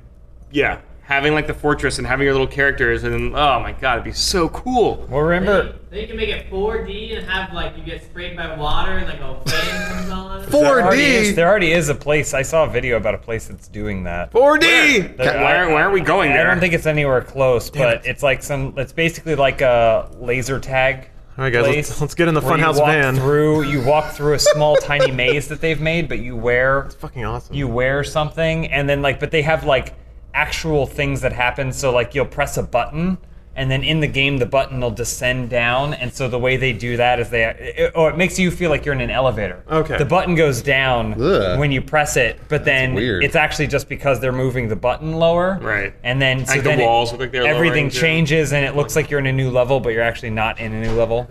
yeah, having like the fortress and having your little characters, and then, oh my god, it'd be so cool. Well, remember, Then you can make it 4D and have like you get sprayed by water and like a fan comes on. there already, is, 4D. there already is a place. I saw a video about a place that's doing that. 4D. There- Where, where are we going I don't think it's anywhere close, but it. it's like some. It's basically like a laser tag. All right, guys, let's- place let's get in the where you Funhaus walk van. Through you walk through a small tiny maze that they've made, but you wear It's Fucking awesome. you wear something, and then like, but they have like actual things that happen. So like, you'll press a button. And then in the game, the button will descend down, and so the way they do that is they, it, or it makes you feel like you're in an elevator. Okay. The button goes down Ugh. when you press it, but then weird. it's actually just because they're moving the button lower. Right. And then so Like the then it- look like they're everything lowering, too. changes, and it looks like you're in a new level, but you're actually not in a new level.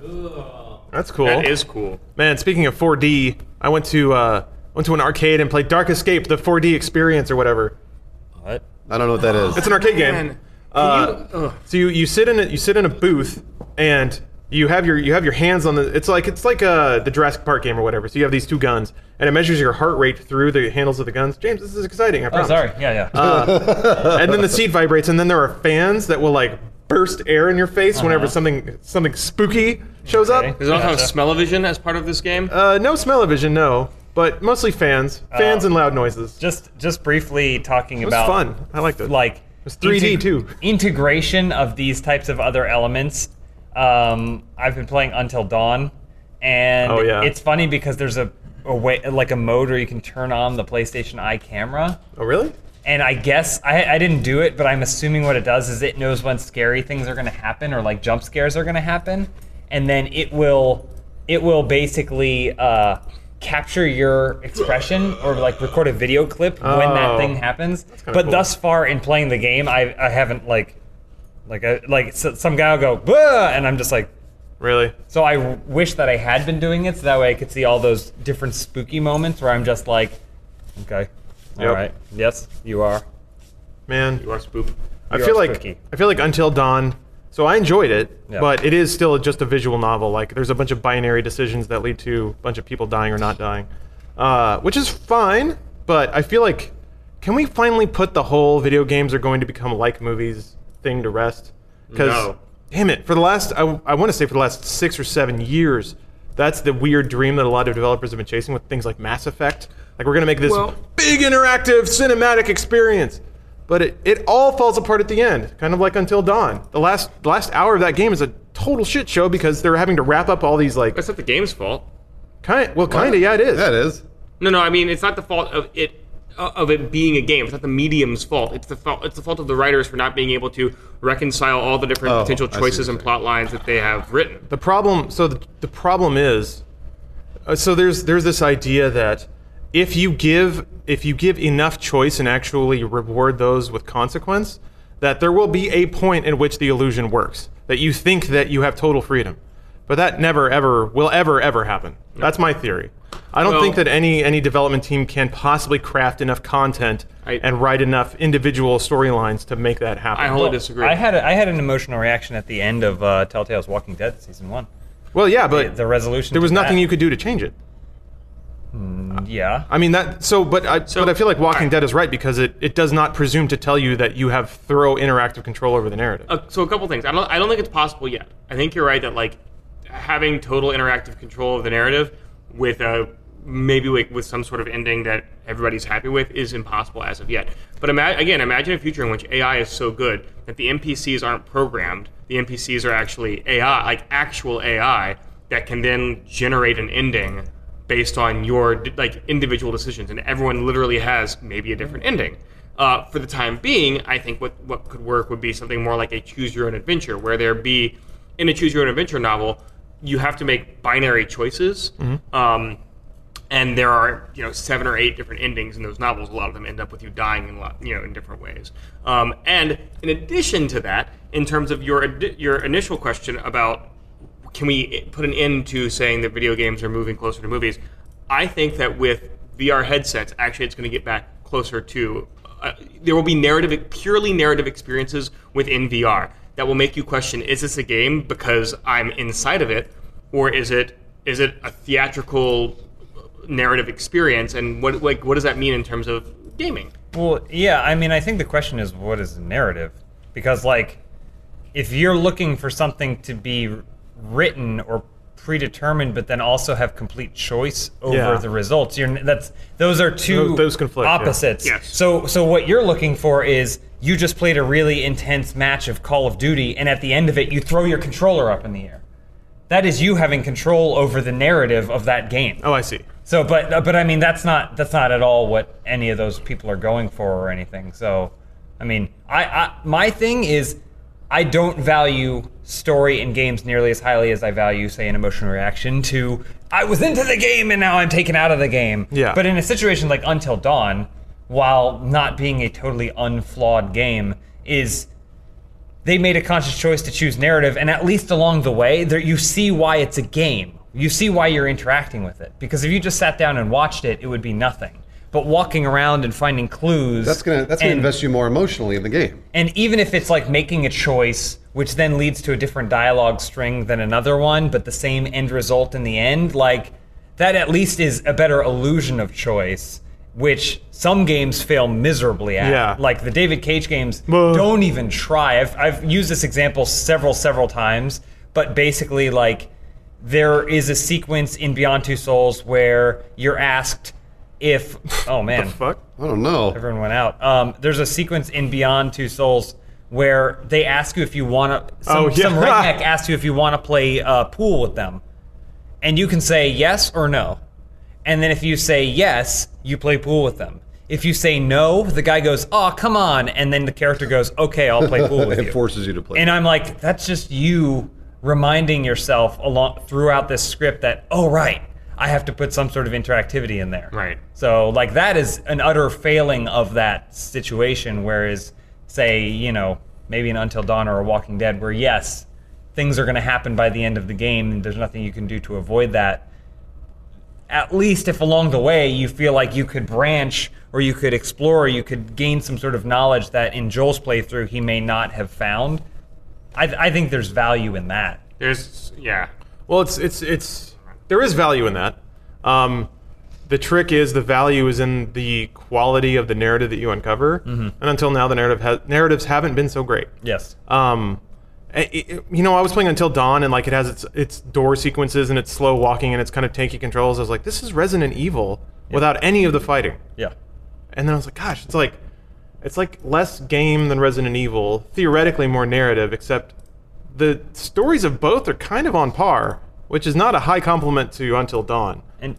That's cool. that is cool. Man, speaking of 4D, I went to uh, went to an arcade and played Dark Escape, the 4D experience or whatever. What? I don't know what that is. It's an arcade game. Uh, you- So you, you sit in a, you sit in a booth and you have your you have your hands on the it's like it's like uh, the Jurassic Park game or whatever. So you have these two guns and it measures your heart rate through the handles of the guns. James, this is exciting. I Oh, promise. sorry. Yeah, yeah. and then the seat vibrates, and then there are fans that will like burst air in your face whenever Uh-huh. something something spooky shows Okay. up. Does it also have Gotcha. smell-o-vision as part of this game? Uh, no smell-o-vision, no, but mostly fans, fans and loud noises. just just briefly talking it was about fun. I liked it. like was 3D too. Integration of these types of other elements. Um, I've been playing Until Dawn, and Oh, yeah. it's funny because there's a, a way like a mode where you can turn on the PlayStation Eye camera. oh really? And I guess I, I didn't do it, but I'm assuming what it does is it knows when scary things are going to happen or like jump scares are going to happen, and then it will it will basically uh, capture your expression or like record a video clip when that Oh. thing happens. But cool. thus far in playing the game, I I haven't like like I, like s some guy will go "Bah!" and I'm just like. Really? So I w- wish that I had been doing it, so that way I could see all those different spooky moments where I'm just like, okay, all Yep. right, yes, you are. Man, You are spook. I You feel are like spooky. I feel like Until Dawn. So I enjoyed it, Yeah. but it is still just a visual novel. Like there's a bunch of binary decisions that lead to a bunch of people dying or not dying, uh, which is fine. But I feel like can we finally put the whole video games are going to become like movies thing to rest? Because No. damn it, for the last I, I want to say for the last six or seven years, that's the weird dream that a lot of developers have been chasing with things like Mass Effect. Like we're gonna make this Well- big interactive cinematic experience. But it, it all falls apart at the end, kind of like Until Dawn. The last the last hour of that game is a total shit show because they're having to wrap up all these like That's not the game's fault. kind well kind of yeah it is. Yeah, it is. No, no. I mean, it's not the fault of it uh, of it being a game. It's not the medium's fault. It's the fault. It's the fault of the writers for not being able to reconcile all the different Oh, potential I see what choices and plot lines that they have written. The problem so the, the problem is uh, so there's there's this idea that if you give if you give enough choice and actually reward those with consequence that there will be a point in which the illusion works that you think that you have total freedom. But that never ever will ever ever happen. That's my theory. I don't Well- think that any any development team can possibly craft enough content I- and write enough individual storylines to make that happen. I wholly disagree. I had a, I had an emotional reaction at the end of uh, Telltale's Walking Dead season one. well, yeah, but The resolution. there was nothing that- you could do to change it. Yeah. I mean that. So, but I, So- but I feel like Walking alright. Dead is right because it, it does not presume to tell you that you have thorough interactive control over the narrative. Uh, so a couple things. I don't. I don't think it's possible yet. I think you're right that like having total interactive control of the narrative with a maybe like with some sort of ending that everybody's happy with is impossible as of yet. But ima- again, imagine a future in which AI is so good that the NPCs aren't programmed. The NPCs are actually AI, like actual AI that can then generate an ending based on your like individual decisions, and everyone literally has maybe a different ending. Uh, for the time being, I think what what could work would be something more like a choose your own adventure, where there be in a choose your own adventure novel, you have to make binary choices. Um, and there are you know seven or eight different endings in those novels. A lot of them end up with you dying in a lot, you know in different ways. Um, and in addition to that, in terms of your your initial question about can we put an end to saying that video games are moving closer to movies, I think that with VR headsets, actually, it's going to get back closer to. Uh, there will be narrative, purely narrative experiences within VR that will make you question: Is this a game because I'm inside of it, or is it is it a theatrical narrative experience? And what like what does that mean in terms of gaming? Well, yeah. I mean, I think the question is, what is narrative? Because like, if you're looking for something to be written or predetermined, but then also have complete choice over Yeah. the results, you're that's those are two Those- those conflict, yeah. opposites. Yes. So, so what you're looking for is you just played a really intense match of Call of Duty, and at the end of it, you throw your controller up in the air. That is you having control over the narrative of that game. oh, I see. So, but uh, but I mean, that's not that's not at all what any of those people are going for or anything. So, I mean, I, I my thing is, I don't value story in games nearly as highly as I value, say, an emotional reaction to I was into the game and now I'm taken out of the game. Yeah. But in a situation like Until Dawn, while not being a totally unflawed game, is they made a conscious choice to choose narrative, and at least along the way, there you see why it's a game. You see why you're interacting with it. Because if you just sat down and watched it, it would be nothing. But walking around and finding clues That's gonna that's gonna and- invest you more emotionally in the game. and even if it's like making a choice, which then leads to a different dialogue string than another one, but the same end result in the end, like that at least is a better illusion of choice, which some games fail miserably at. Yeah. Like the David Cage games Ugh. don't even try. I've, I've used this example several, several times, but basically, like, there is a sequence in Beyond Two Souls where you're asked if. Oh, man. Fuck. I don't know. Everyone went out. Um, there's a sequence in Beyond Two Souls where they ask you if you want to. Some, Oh, yeah. some redneck asks you if you want to play uh, pool with them, and you can say yes or no. And then if you say yes, you play pool with them. If you say no, the guy goes, "Oh, come on," and then the character goes, "Okay, I'll play pool with it you." forces you to play. And I'm like, that's just you reminding yourself along throughout this script that, oh right, I have to put some sort of interactivity in there. Right. So like that is an utter failing of that situation. Whereas, say, you know, maybe an Until Dawn or a Walking Dead, where yes, things are going to happen by the end of the game, and there's nothing you can do to avoid that. At least if along the way you feel like you could branch or you could explore, or you could gain some sort of knowledge that in Joel's playthrough he may not have found. I, I think there's value in that. There's yeah. Well, it's it's it's there is value in that. Um, the trick is the value is in the quality of the narrative that you uncover, and until now, the narrative has, narratives haven't been so great. Yes. Um, it- it- you know, I was playing Until Dawn, and like it has its its door sequences and its slow walking and its kind of tanky controls. I was like, this is Resident Evil without any of the fighting. Yeah. And then I was like, gosh, it's like it's like less game than Resident Evil, theoretically more narrative, except the stories of both are kind of on par, which is not a high compliment to Until Dawn. And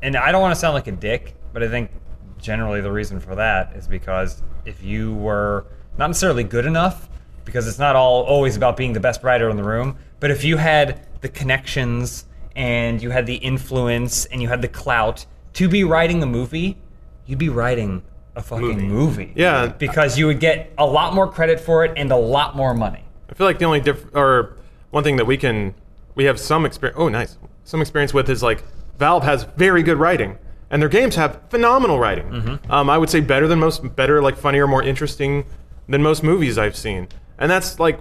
and I don't want to sound like a dick, but I think generally the reason for that is because if you were not necessarily good enough, because it's not all always about being the best writer in the room, but if you had the connections and you had the influence and you had the clout to be writing a movie, you'd be writing a fucking movie. Yeah. Because you would get a lot more credit for it and a lot more money. I feel like the only diff or one thing that we can we have some experience. Oh, nice. Some experience with is like Valve has very good writing, and their games have phenomenal writing. Mm-hmm. Um, I would say better than most, better like funnier, more interesting than most movies I've seen, and that's like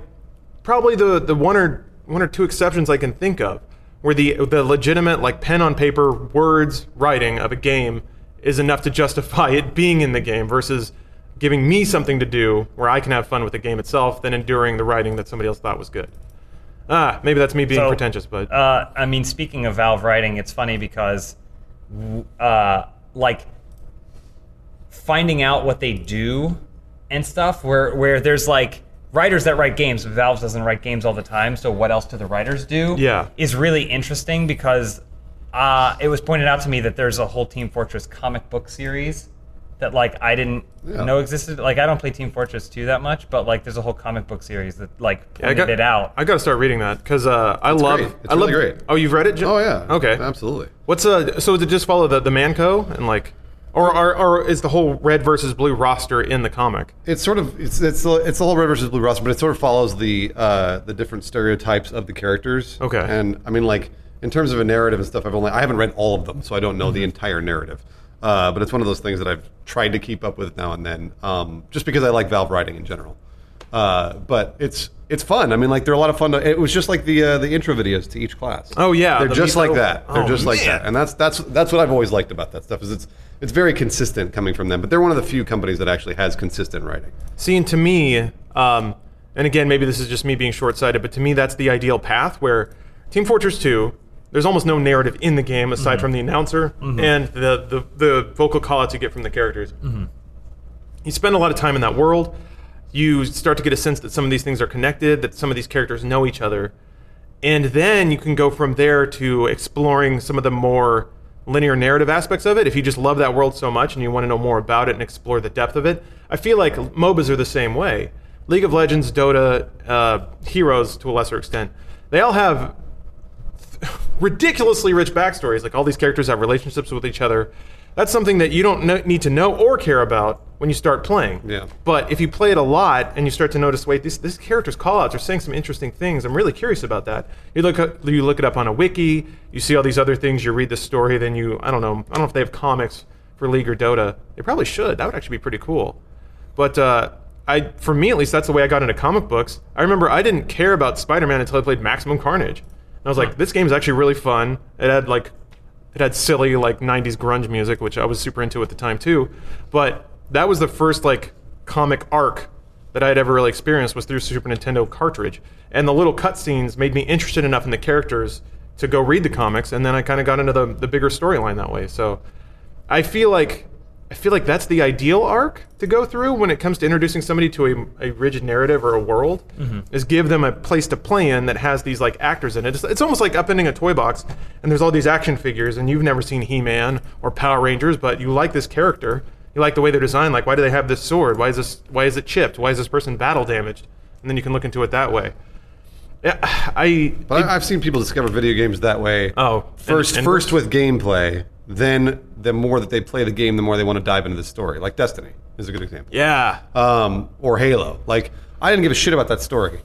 probably the the one or one or two exceptions I can think of where the the legitimate like pen on paper words writing of a game is enough to justify it being in the game versus giving me something to do where I can have fun with the game itself than enduring the writing that somebody else thought was good. Ah, maybe that's me being So, pretentious, but Uh, I mean, speaking of Valve writing, it's funny because, uh, like, finding out what they do and stuff, where where there's like writers that write games, but Valve doesn't write games all the time. So what else do the writers do? Yeah. is really interesting because uh, it was pointed out to me that there's a whole Team Fortress comic book series that like I didn't Yeah. know existed. Like I don't play Team Fortress 2 that much, but like there's a whole comic book series that like Yeah, I got it out. I got to start reading that because uh, I love. great. It's I love. really great. Oh, you've read it? Jim? Oh yeah. Okay. Absolutely. What's uh? So does it just follow the the Mann Co. and like, or or, or is the whole red versus blue roster in the comic? It's sort of it's it's the- it's the whole red versus blue roster, but it sort of follows the uh, the different stereotypes of the characters. Okay. And I mean, like in terms of a narrative and stuff, I've only I haven't read all of them, so I don't know Mm-hmm. the entire narrative. Uh, but it's one of those things that I've tried to keep up with now and then, um, just because I like Valve writing in general. Uh, but it's it's fun. I mean, like they're a lot of fun. To, it was just like the uh, the intro videos to each class. Oh, yeah, they're the just like that. They're Oh, just like man. that, and that's that's that's what I've always liked about that stuff. Is it's it's very consistent coming from them. But they're one of the few companies that actually has consistent writing. Seeing to me, um, and again, maybe this is just me being short sighted, but to me, that's the ideal path where Team Fortress 2, there's almost no narrative in the game aside mm-hmm. from the announcer mm-hmm. and the, the, the vocal call outs you get from the characters. Mm-hmm. You spend a lot of time in that world. You start to get a sense that some of these things are connected, that some of these characters know each other. And then you can go from there to exploring some of the more linear narrative aspects of it. If you just love that world so much and you want to know more about it and explore the depth of it, I feel like MOBAs are the same way. League of Legends, Dota, uh, Heroes to a lesser extent, they all have ridiculously rich backstories. Like all these characters have relationships with each other. That's something that you don't kn- need to know or care about when you start playing. Yeah. But if you play it a lot and you start to notice, wait, this this character's callouts are saying some interesting things. I'm really curious about that. You look up, you look it up on a wiki. You see all these other things. You read the story. Then you I don't know. I don't know if they have comics for League or Dota. They probably should. That would actually be pretty cool. But uh, I, for me at least, that's the way I got into comic books. I remember I didn't care about Spider-Man until I played Maximum Carnage. And I was like, this game's actually really fun. It had like, it had silly like '90s grunge music, which I was super into at the time too. But that was the first like comic arc that I had ever really experienced was through Super Nintendo cartridge. And the little cutscenes made me interested enough in the characters to go read the comics, and then I kind of got into the the bigger storyline that way. So I feel like I feel like that's the ideal arc to go through when it comes to introducing somebody to a, a rigid narrative or a world. Mm-hmm. Is give them a place to play in that has these like actors in it. It's, it's almost like upending a toy box and there's all these action figures and you've never seen He-Man or Power Rangers, but you like this character. You like the way they're designed. Like, why do they have this sword? Why is this? Why is it chipped? Why is this person battle damaged? And then you can look into it that way. Yeah, I. But I, I've seen people discover video games that way. Oh, first, and- and- first with gameplay. Then the more that they play the game, the more they want to dive into the story. Like Destiny is a good example. yeah. Um, or Halo. Like I didn't give a shit about that story.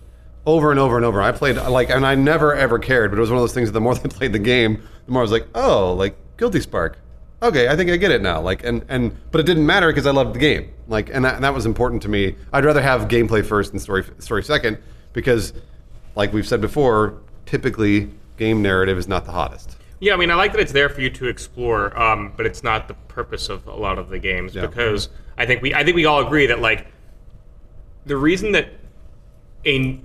Over and over and over. I played like, and I never ever cared. But it was one of those things. That the more they played the game, the more I was like, oh, like Guilty Spark. Okay, I think I get it now. Like, and and but it didn't matter because I loved the game. Like, and that, and that was important to me. I'd rather have gameplay first and story story second because, like we've said before, typically game narrative is not the hottest. Yeah, I mean, I like that it's there for you to explore, um, but it's not the purpose of a lot of the games Yeah. because I think we I think we all agree that like the reason that a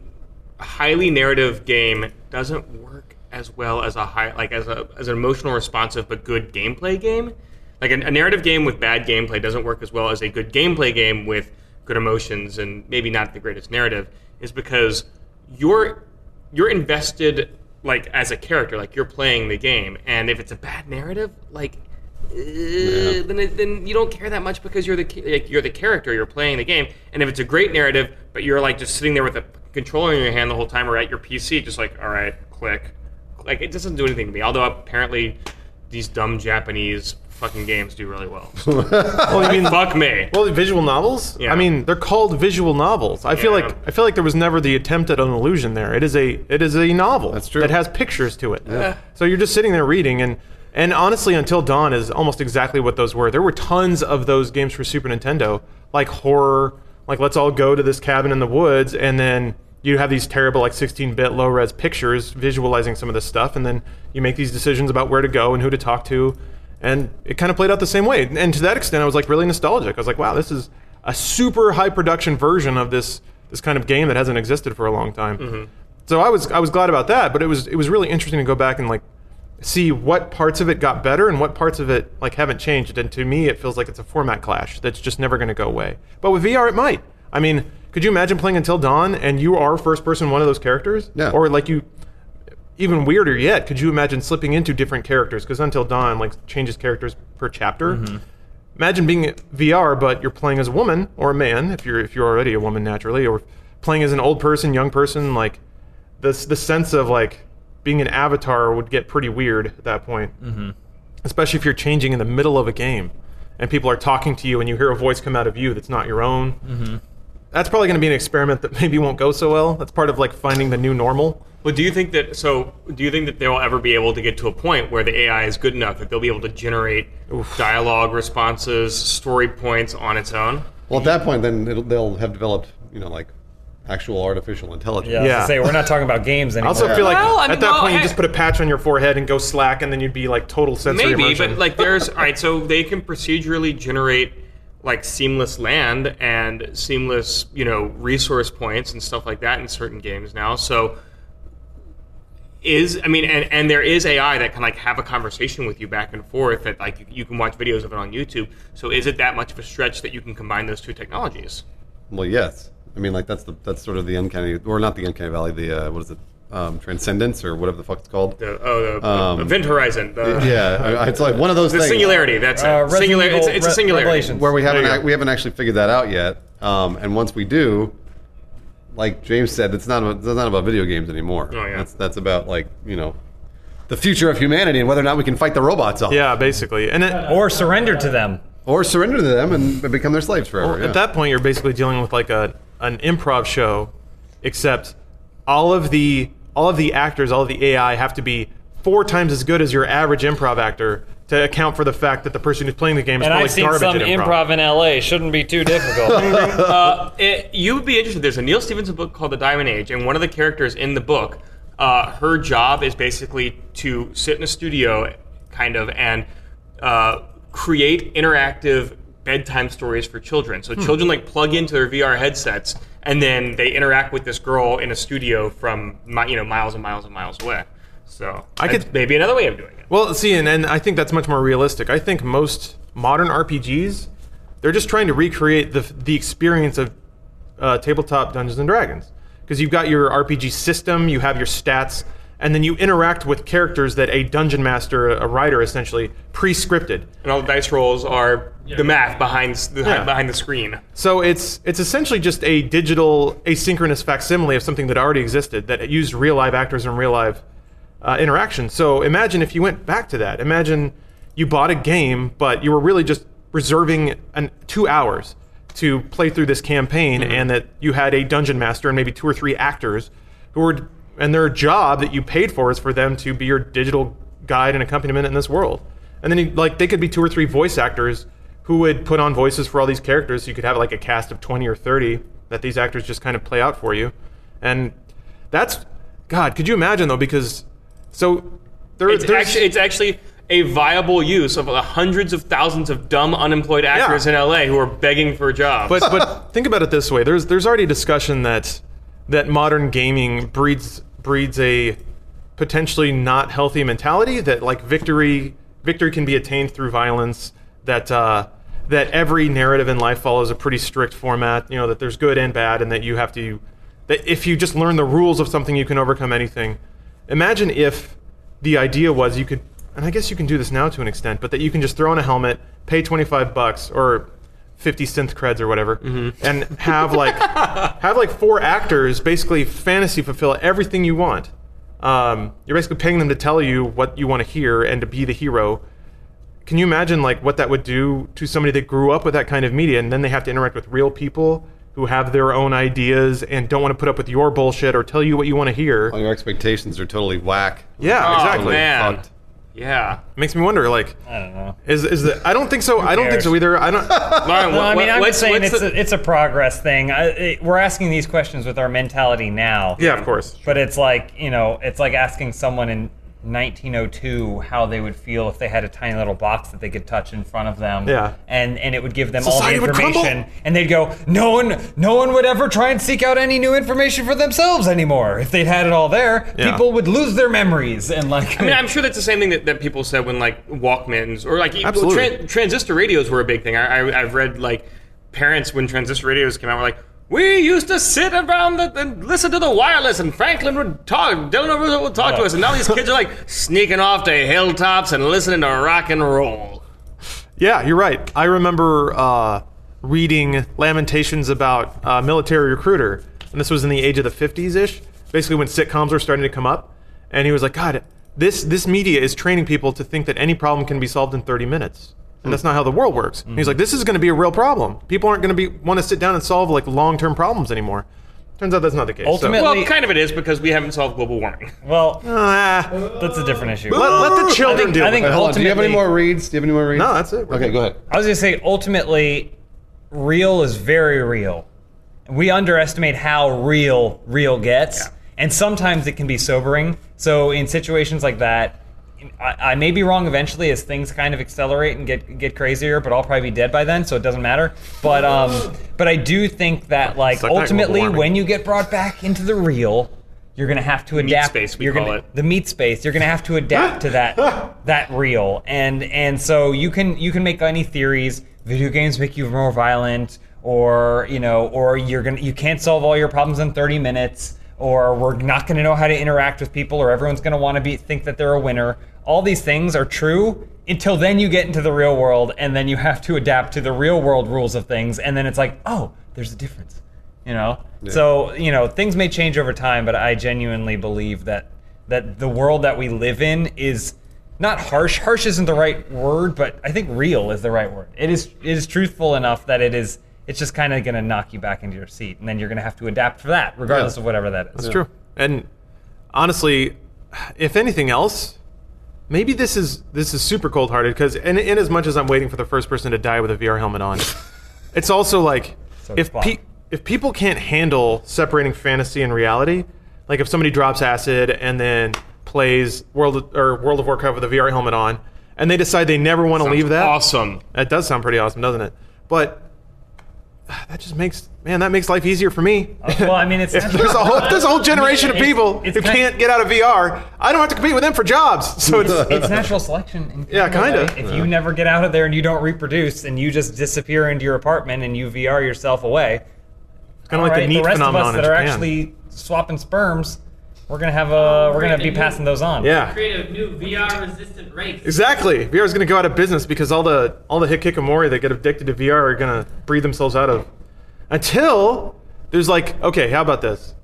highly narrative game doesn't work as well as a high like as a as an emotional responsive but good gameplay game like a, a narrative game with bad gameplay doesn't work as well as a good gameplay game with good emotions and maybe not the greatest narrative is because you're you're invested like as a character like you're playing the game and if it's a bad narrative like uh, then it, then you don't care that much because you're the like you're the character you're playing the game and if it's a great narrative but you're like just sitting there with a controller in your hand the whole time or at your PC just like all right click. Like it doesn't do anything to me although apparently these dumb Japanese fucking games do really well. Well, you mean, Fuck me. well, visual novels. Yeah. I mean, they're called visual novels. I feel Yeah. like I feel like there was never the attempt at an illusion there. It is a it is a novel. That's true. That has pictures to it. So you're just sitting there reading and. And honestly, Until Dawn is almost exactly what those were. There were tons of those games for Super Nintendo, like horror, like let's all go to this cabin in the woods, and then you have these terrible like 16-bit low-res pictures visualizing some of this stuff, and then you make these decisions about where to go and who to talk to, and it kind of played out the same way. And to that extent, I was like really nostalgic. I was like, wow, this is a super high production version of this this kind of game that hasn't existed for a long time. Mm-hmm. So I was I was glad about that, but it was it was really interesting to go back and like see what parts of it got better and what parts of it like haven't changed. And to me, it feels like it's a format clash that's just never going to go away. But with VR, it might. I mean, could you imagine playing Until Dawn and you are first person one of those characters? Yeah. Or like you, even weirder yet, could you imagine slipping into different characters? Because Until Dawn like changes characters per chapter. Imagine being VR, but you're playing as a woman or a man if you're if you're already a woman naturally, or playing as an old person, young person. Like this, the sense of like being an avatar would get pretty weird at that point. Mm-hmm. Especially if you're changing in the middle of a game, and people are talking to you, and you hear a voice come out of you that's not your own. Mm-hmm. That's probably going to be an experiment that maybe won't go so well. That's part of like finding the new normal. But do you think that so? Do you think that they'll ever be able to get to a point where the AI is good enough that they'll be able to generate dialogue responses, story points on its own? Well, at that point, then it'll, they'll have developed, you know, like actual artificial intelligence. Yeah, I was Yeah. say we're not talking about games anymore. I also feel like Well, I mean, at that well, point you just put a patch on your forehead and go slack, and then you'd be like total sensory Maybe, immersion. but like there's all right. So they can procedurally generate like seamless land and seamless, you know, resource points and stuff like that in certain games now. So is I mean, and, and there is AI that can like have a conversation with you back and forth that like you, you can watch videos of it on YouTube. So is it that much of a stretch that you can combine those two technologies? Well, yes. I mean, like that's the that's sort of the uncanny, or not the uncanny valley. The uh, what is it? Um, transcendence or whatever the fuck it's called. The oh, the Um, Event Horizon. The, yeah, it's like one of those things. The things singularity. That's it. Uh, Resident Singular, Evil it's, it's a Re- singularity. Where we haven't you go. ac- we haven't actually figured that out yet. Um, and once we do, like James said, it's not about, it's not about video games anymore. Oh, yeah. That's that's about like you know the future of humanity and whether or not we can fight the robots off. yeah, basically, and it, or surrender to them. Or surrender to them and become their slaves forever. yeah. At that point, you're basically dealing with like a an improv show, except all of the all of the actors, all of the AI have to be four times as good as your average improv actor to account for the fact that the person who's playing the game is And probably I've seen garbage some at improv in LA. Shouldn't be too difficult. uh, it, you would be interested. There's a Neal Stephenson book called The Diamond Age, and one of the characters in the book, uh, her job is basically to sit in a studio, kind of, and uh, create interactive bedtime stories for children. So children like plug into their VR headsets, and then they interact with this girl in a studio from you know miles and miles and miles away. So I could- maybe another way of doing it. Well, see, and, and I think that's much more realistic. I think most modern RPGs, they're just trying to recreate the the experience of uh, tabletop Dungeons and Dragons, because you've got your RPG system, you have your stats, and then you interact with characters that a dungeon master, a writer, essentially pre-scripted. And all the dice rolls are the math behind the, Yeah. behind the screen. So it's it's essentially just a digital asynchronous facsimile of something that already existed that used real live actors and real live uh, interaction. So imagine if you went back to that. Imagine you bought a game, but you were really just reserving an, two hours to play through this campaign, and that you had a dungeon master and maybe two or three actors who were and their job that you paid for is for them to be your digital guide and accompaniment in this world. And then you, like they could be two or three voice actors who would put on voices for all these characters. So you could have like a cast of 20 or 30 that these actors just kind of play out for you. And that's God, could you imagine though because so there, It's actually it's actually a viable use of the hundreds of thousands of dumb unemployed actors in LA who are begging for jobs. but but think about it this way. There's there's already discussion that that modern gaming breeds breeds a potentially not healthy mentality that like victory victory can be attained through violence that uh, that every narrative in life follows a pretty strict format you know that there's good and bad and that you have to that if you just learn the rules of something you can overcome anything imagine if the idea was you could and I guess you can do this now to an extent but that you can just throw on a helmet pay 25 bucks or 50 synth creds or whatever and have like have like four actors basically fantasy fulfill everything you want. Um, you're basically paying them to tell you what you want to hear and to be the hero. Can you imagine like what that would do to somebody that grew up with that kind of media and then they have to interact with real people who have their own ideas and don't want to put up with your bullshit or tell you what you want to hear. All your expectations are totally whack. Yeah, Oh, exactly. man. Fucked. Yeah. Makes me wonder like I don't know. is is the I don't think so. I don't think so either. I don't Lauren, No, what, I mean, what- I'm what's, just saying it's the- a, it's a progress thing. I, it, we're asking these questions with our mentality now. Yeah, of course. But it's like you know, it's like asking someone in 1902 how they would feel if they had a tiny little box that they could touch in front of them. Yeah. And and it would give them Society all the information, and they'd go, no one, no one would ever try and seek out any new information for themselves anymore. If they'd had it all there, Yeah. people would lose their memories and like. I mean, I'm sure that's the same thing that, that people said when like Walkmans or like Absolutely. tran- transistor radios were a big thing. I, I, I've read like parents when transistor radios came out were like, we used to sit around the, and listen to the wireless, and Franklin would talk, Delano Roosevelt would talk to us, and now these kids are like sneaking off to hilltops and listening to rock and roll. Yeah, you're right. I remember uh, reading lamentations about uh, military recruiter, and this was in the age of the 50s ish, basically when sitcoms were starting to come up. And he was like, God, this this media is training people to think that any problem can be solved in 30 minutes. And that's not how the world works. And he's like, this is going to be a real problem. People aren't going to be want to sit down and solve like long term problems anymore. Turns out that's not the case. So- Ultimately- Well, kind of it is because we haven't solved global warming. well, Ah, that's a different issue. let, let the children think- deal I with think it. Wait, hold on. Do you have any Ultimately- more reads? Do you have any more reads? No, that's it. We're Okay, good. go ahead. I was gonna say ultimately, real is very real. We underestimate how real real gets, Yeah. and sometimes it can be sobering. So in situations like that, I, I may be wrong eventually as things kind of accelerate and get get crazier, but I'll probably be dead by then, so it doesn't matter. But um, but I do think that like Suck ultimately, warming. when you get brought back into the real. You're gonna have to adapt. Meat space, we you're call gonna, it. the meat space. You're gonna have to adapt to that that real, and and so you can you can make any theories. Video games make you more violent, or you know, or you're gonna you can't solve all your problems in 30 minutes, or we're not gonna know how to interact with people, or everyone's gonna want to be think that they're a winner. All these things are true until then you get into the real world, and then you have to adapt to the real world rules of things, and then it's like, oh, there's a difference you know? So you know things may change over time but i genuinely believe that that the world that we live in is not harsh. Harsh isn't the right word but i think real is the right word. It is it is truthful enough that it is it's just kind of going to knock you back into your seat and then you're going to have to adapt for that regardless Yeah. of whatever that is. It's true. And honestly, if anything else, maybe this is this is super cold hearted because in, in as much as I'm waiting for the first person to die with a VR helmet on, it's also like So if fun. pe- if people can't handle separating fantasy and reality, like if somebody drops acid and then plays World of, or World of Warcraft with a VR helmet on, and they decide they never want to leave that, Awesome. that does sound pretty awesome, doesn't it? But that just makes man that makes life easier for me. Uh, well i mean it's there's a whole there's a whole generation of people it's who can't get out of VR. I don't have to compete with them for jobs. So it's it's natural selection. In Yeah, kind of. If you never get out of there and you don't reproduce and you just disappear into your apartment and you VR yourself away, kind of like alright, the neat rest of us that are actually swapping sperms, we're gonna have a we're gonna be passing those on. yeah, Create a new VR resistant race. exactly. VR is going to go out of business because all the all the hikikomori that get addicted to VR are going to breathe themselves out of. Until there's like, okay, how about this?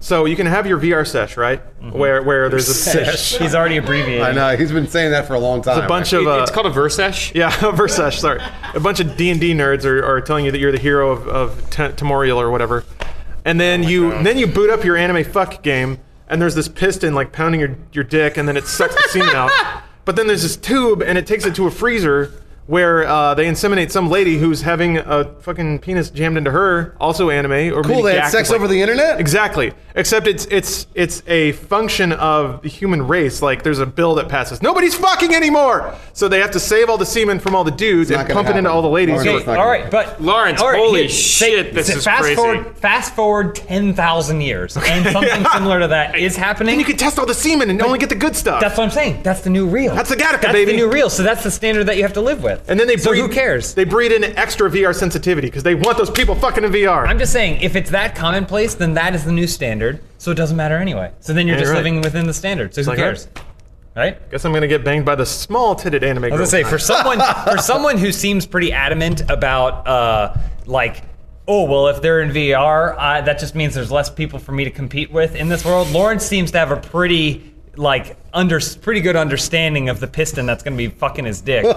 So you can have your VR sesh, right? Mm-hmm. Where where there's a Sesh. He's already abbreviated. I know he's been saying that for a long time. a bunch of It- uh, it's called a Versesh. Yeah, a Versesh, sorry. A bunch of D&D nerds are, are telling you that you're the hero of, of T- Tamriel or whatever. And then you then you boot up your anime fuck game, and there's this piston like pounding your, your dick, and then it sucks the semen out. But then there's this tube, and it takes it to a freezer where uh, they inseminate some lady who's having a fucking penis jammed into her, also anime. Or Cool. They had sex like- over the internet. Exactly. Except it's it's it's a function of the human race. Like there's a bill that passes. Nobody's fucking anymore. So they have to save all the semen from all the dudes and gonna pump it into all the ladies. Lawrence, who it's are- not all gonna right, but Lawrence, all right, holy here, shit, this is fast crazy. Forward, fast forward ten thousand years, and something similar to that is happening. and you can test all the semen and only get the good stuff. That's what I'm saying. That's the new real. That's the Gattaca, That's baby. the new real. So that's the standard that you have to live with. And then they so breed, who cares? They breed in extra VR sensitivity because they want those people fucking in VR. I'm just saying, if it's that commonplace, then that is the new standard. So it doesn't matter anyway. So then you're Yeah, just you're right. living within the standard. So who like cares? Right? Guess I'm gonna get banged by the small titted anime. I was gonna say for someone for someone who seems pretty adamant about uh, like oh well if they're in VR uh, that just means there's less people for me to compete with in this world. Lawrence seems to have a pretty like under pretty good understanding of the piston that's going to be fucking his dick.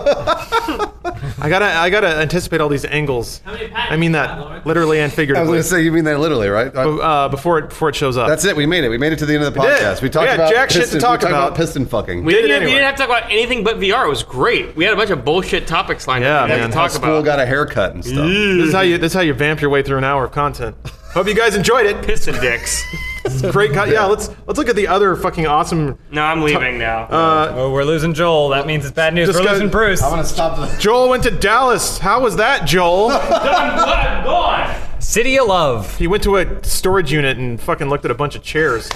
I gotta, I gotta anticipate all these angles. How many I mean that Lawrence? literally and I was figuratively. going to say, you mean that literally, right? uh, before it, before it shows up. That's it. We made it. We made it to the end of the did. podcast. We talked We had about jack shit to piston, talk we talked about. piston fucking. We Did didn't, it have, we anyway. didn't have to talk about anything but VR. It was great. We had a bunch of bullshit topics lined Yeah, up. we had man. to How talk school about got a haircut and stuff. this is how you, this is how you vamp your way through an hour of content. Hope you guys enjoyed it. piston dicks. Great, co- yeah. Let's let's look at the other fucking awesome. no, I'm leaving now. Uh, oh, we're losing Joel. That means it's bad news. We're go- losing Bruce. I'm going to stop the. Joel went to Dallas. How was that, Joel? I'm gone. City of Love. he went to a storage unit and fucking looked at a bunch of chairs.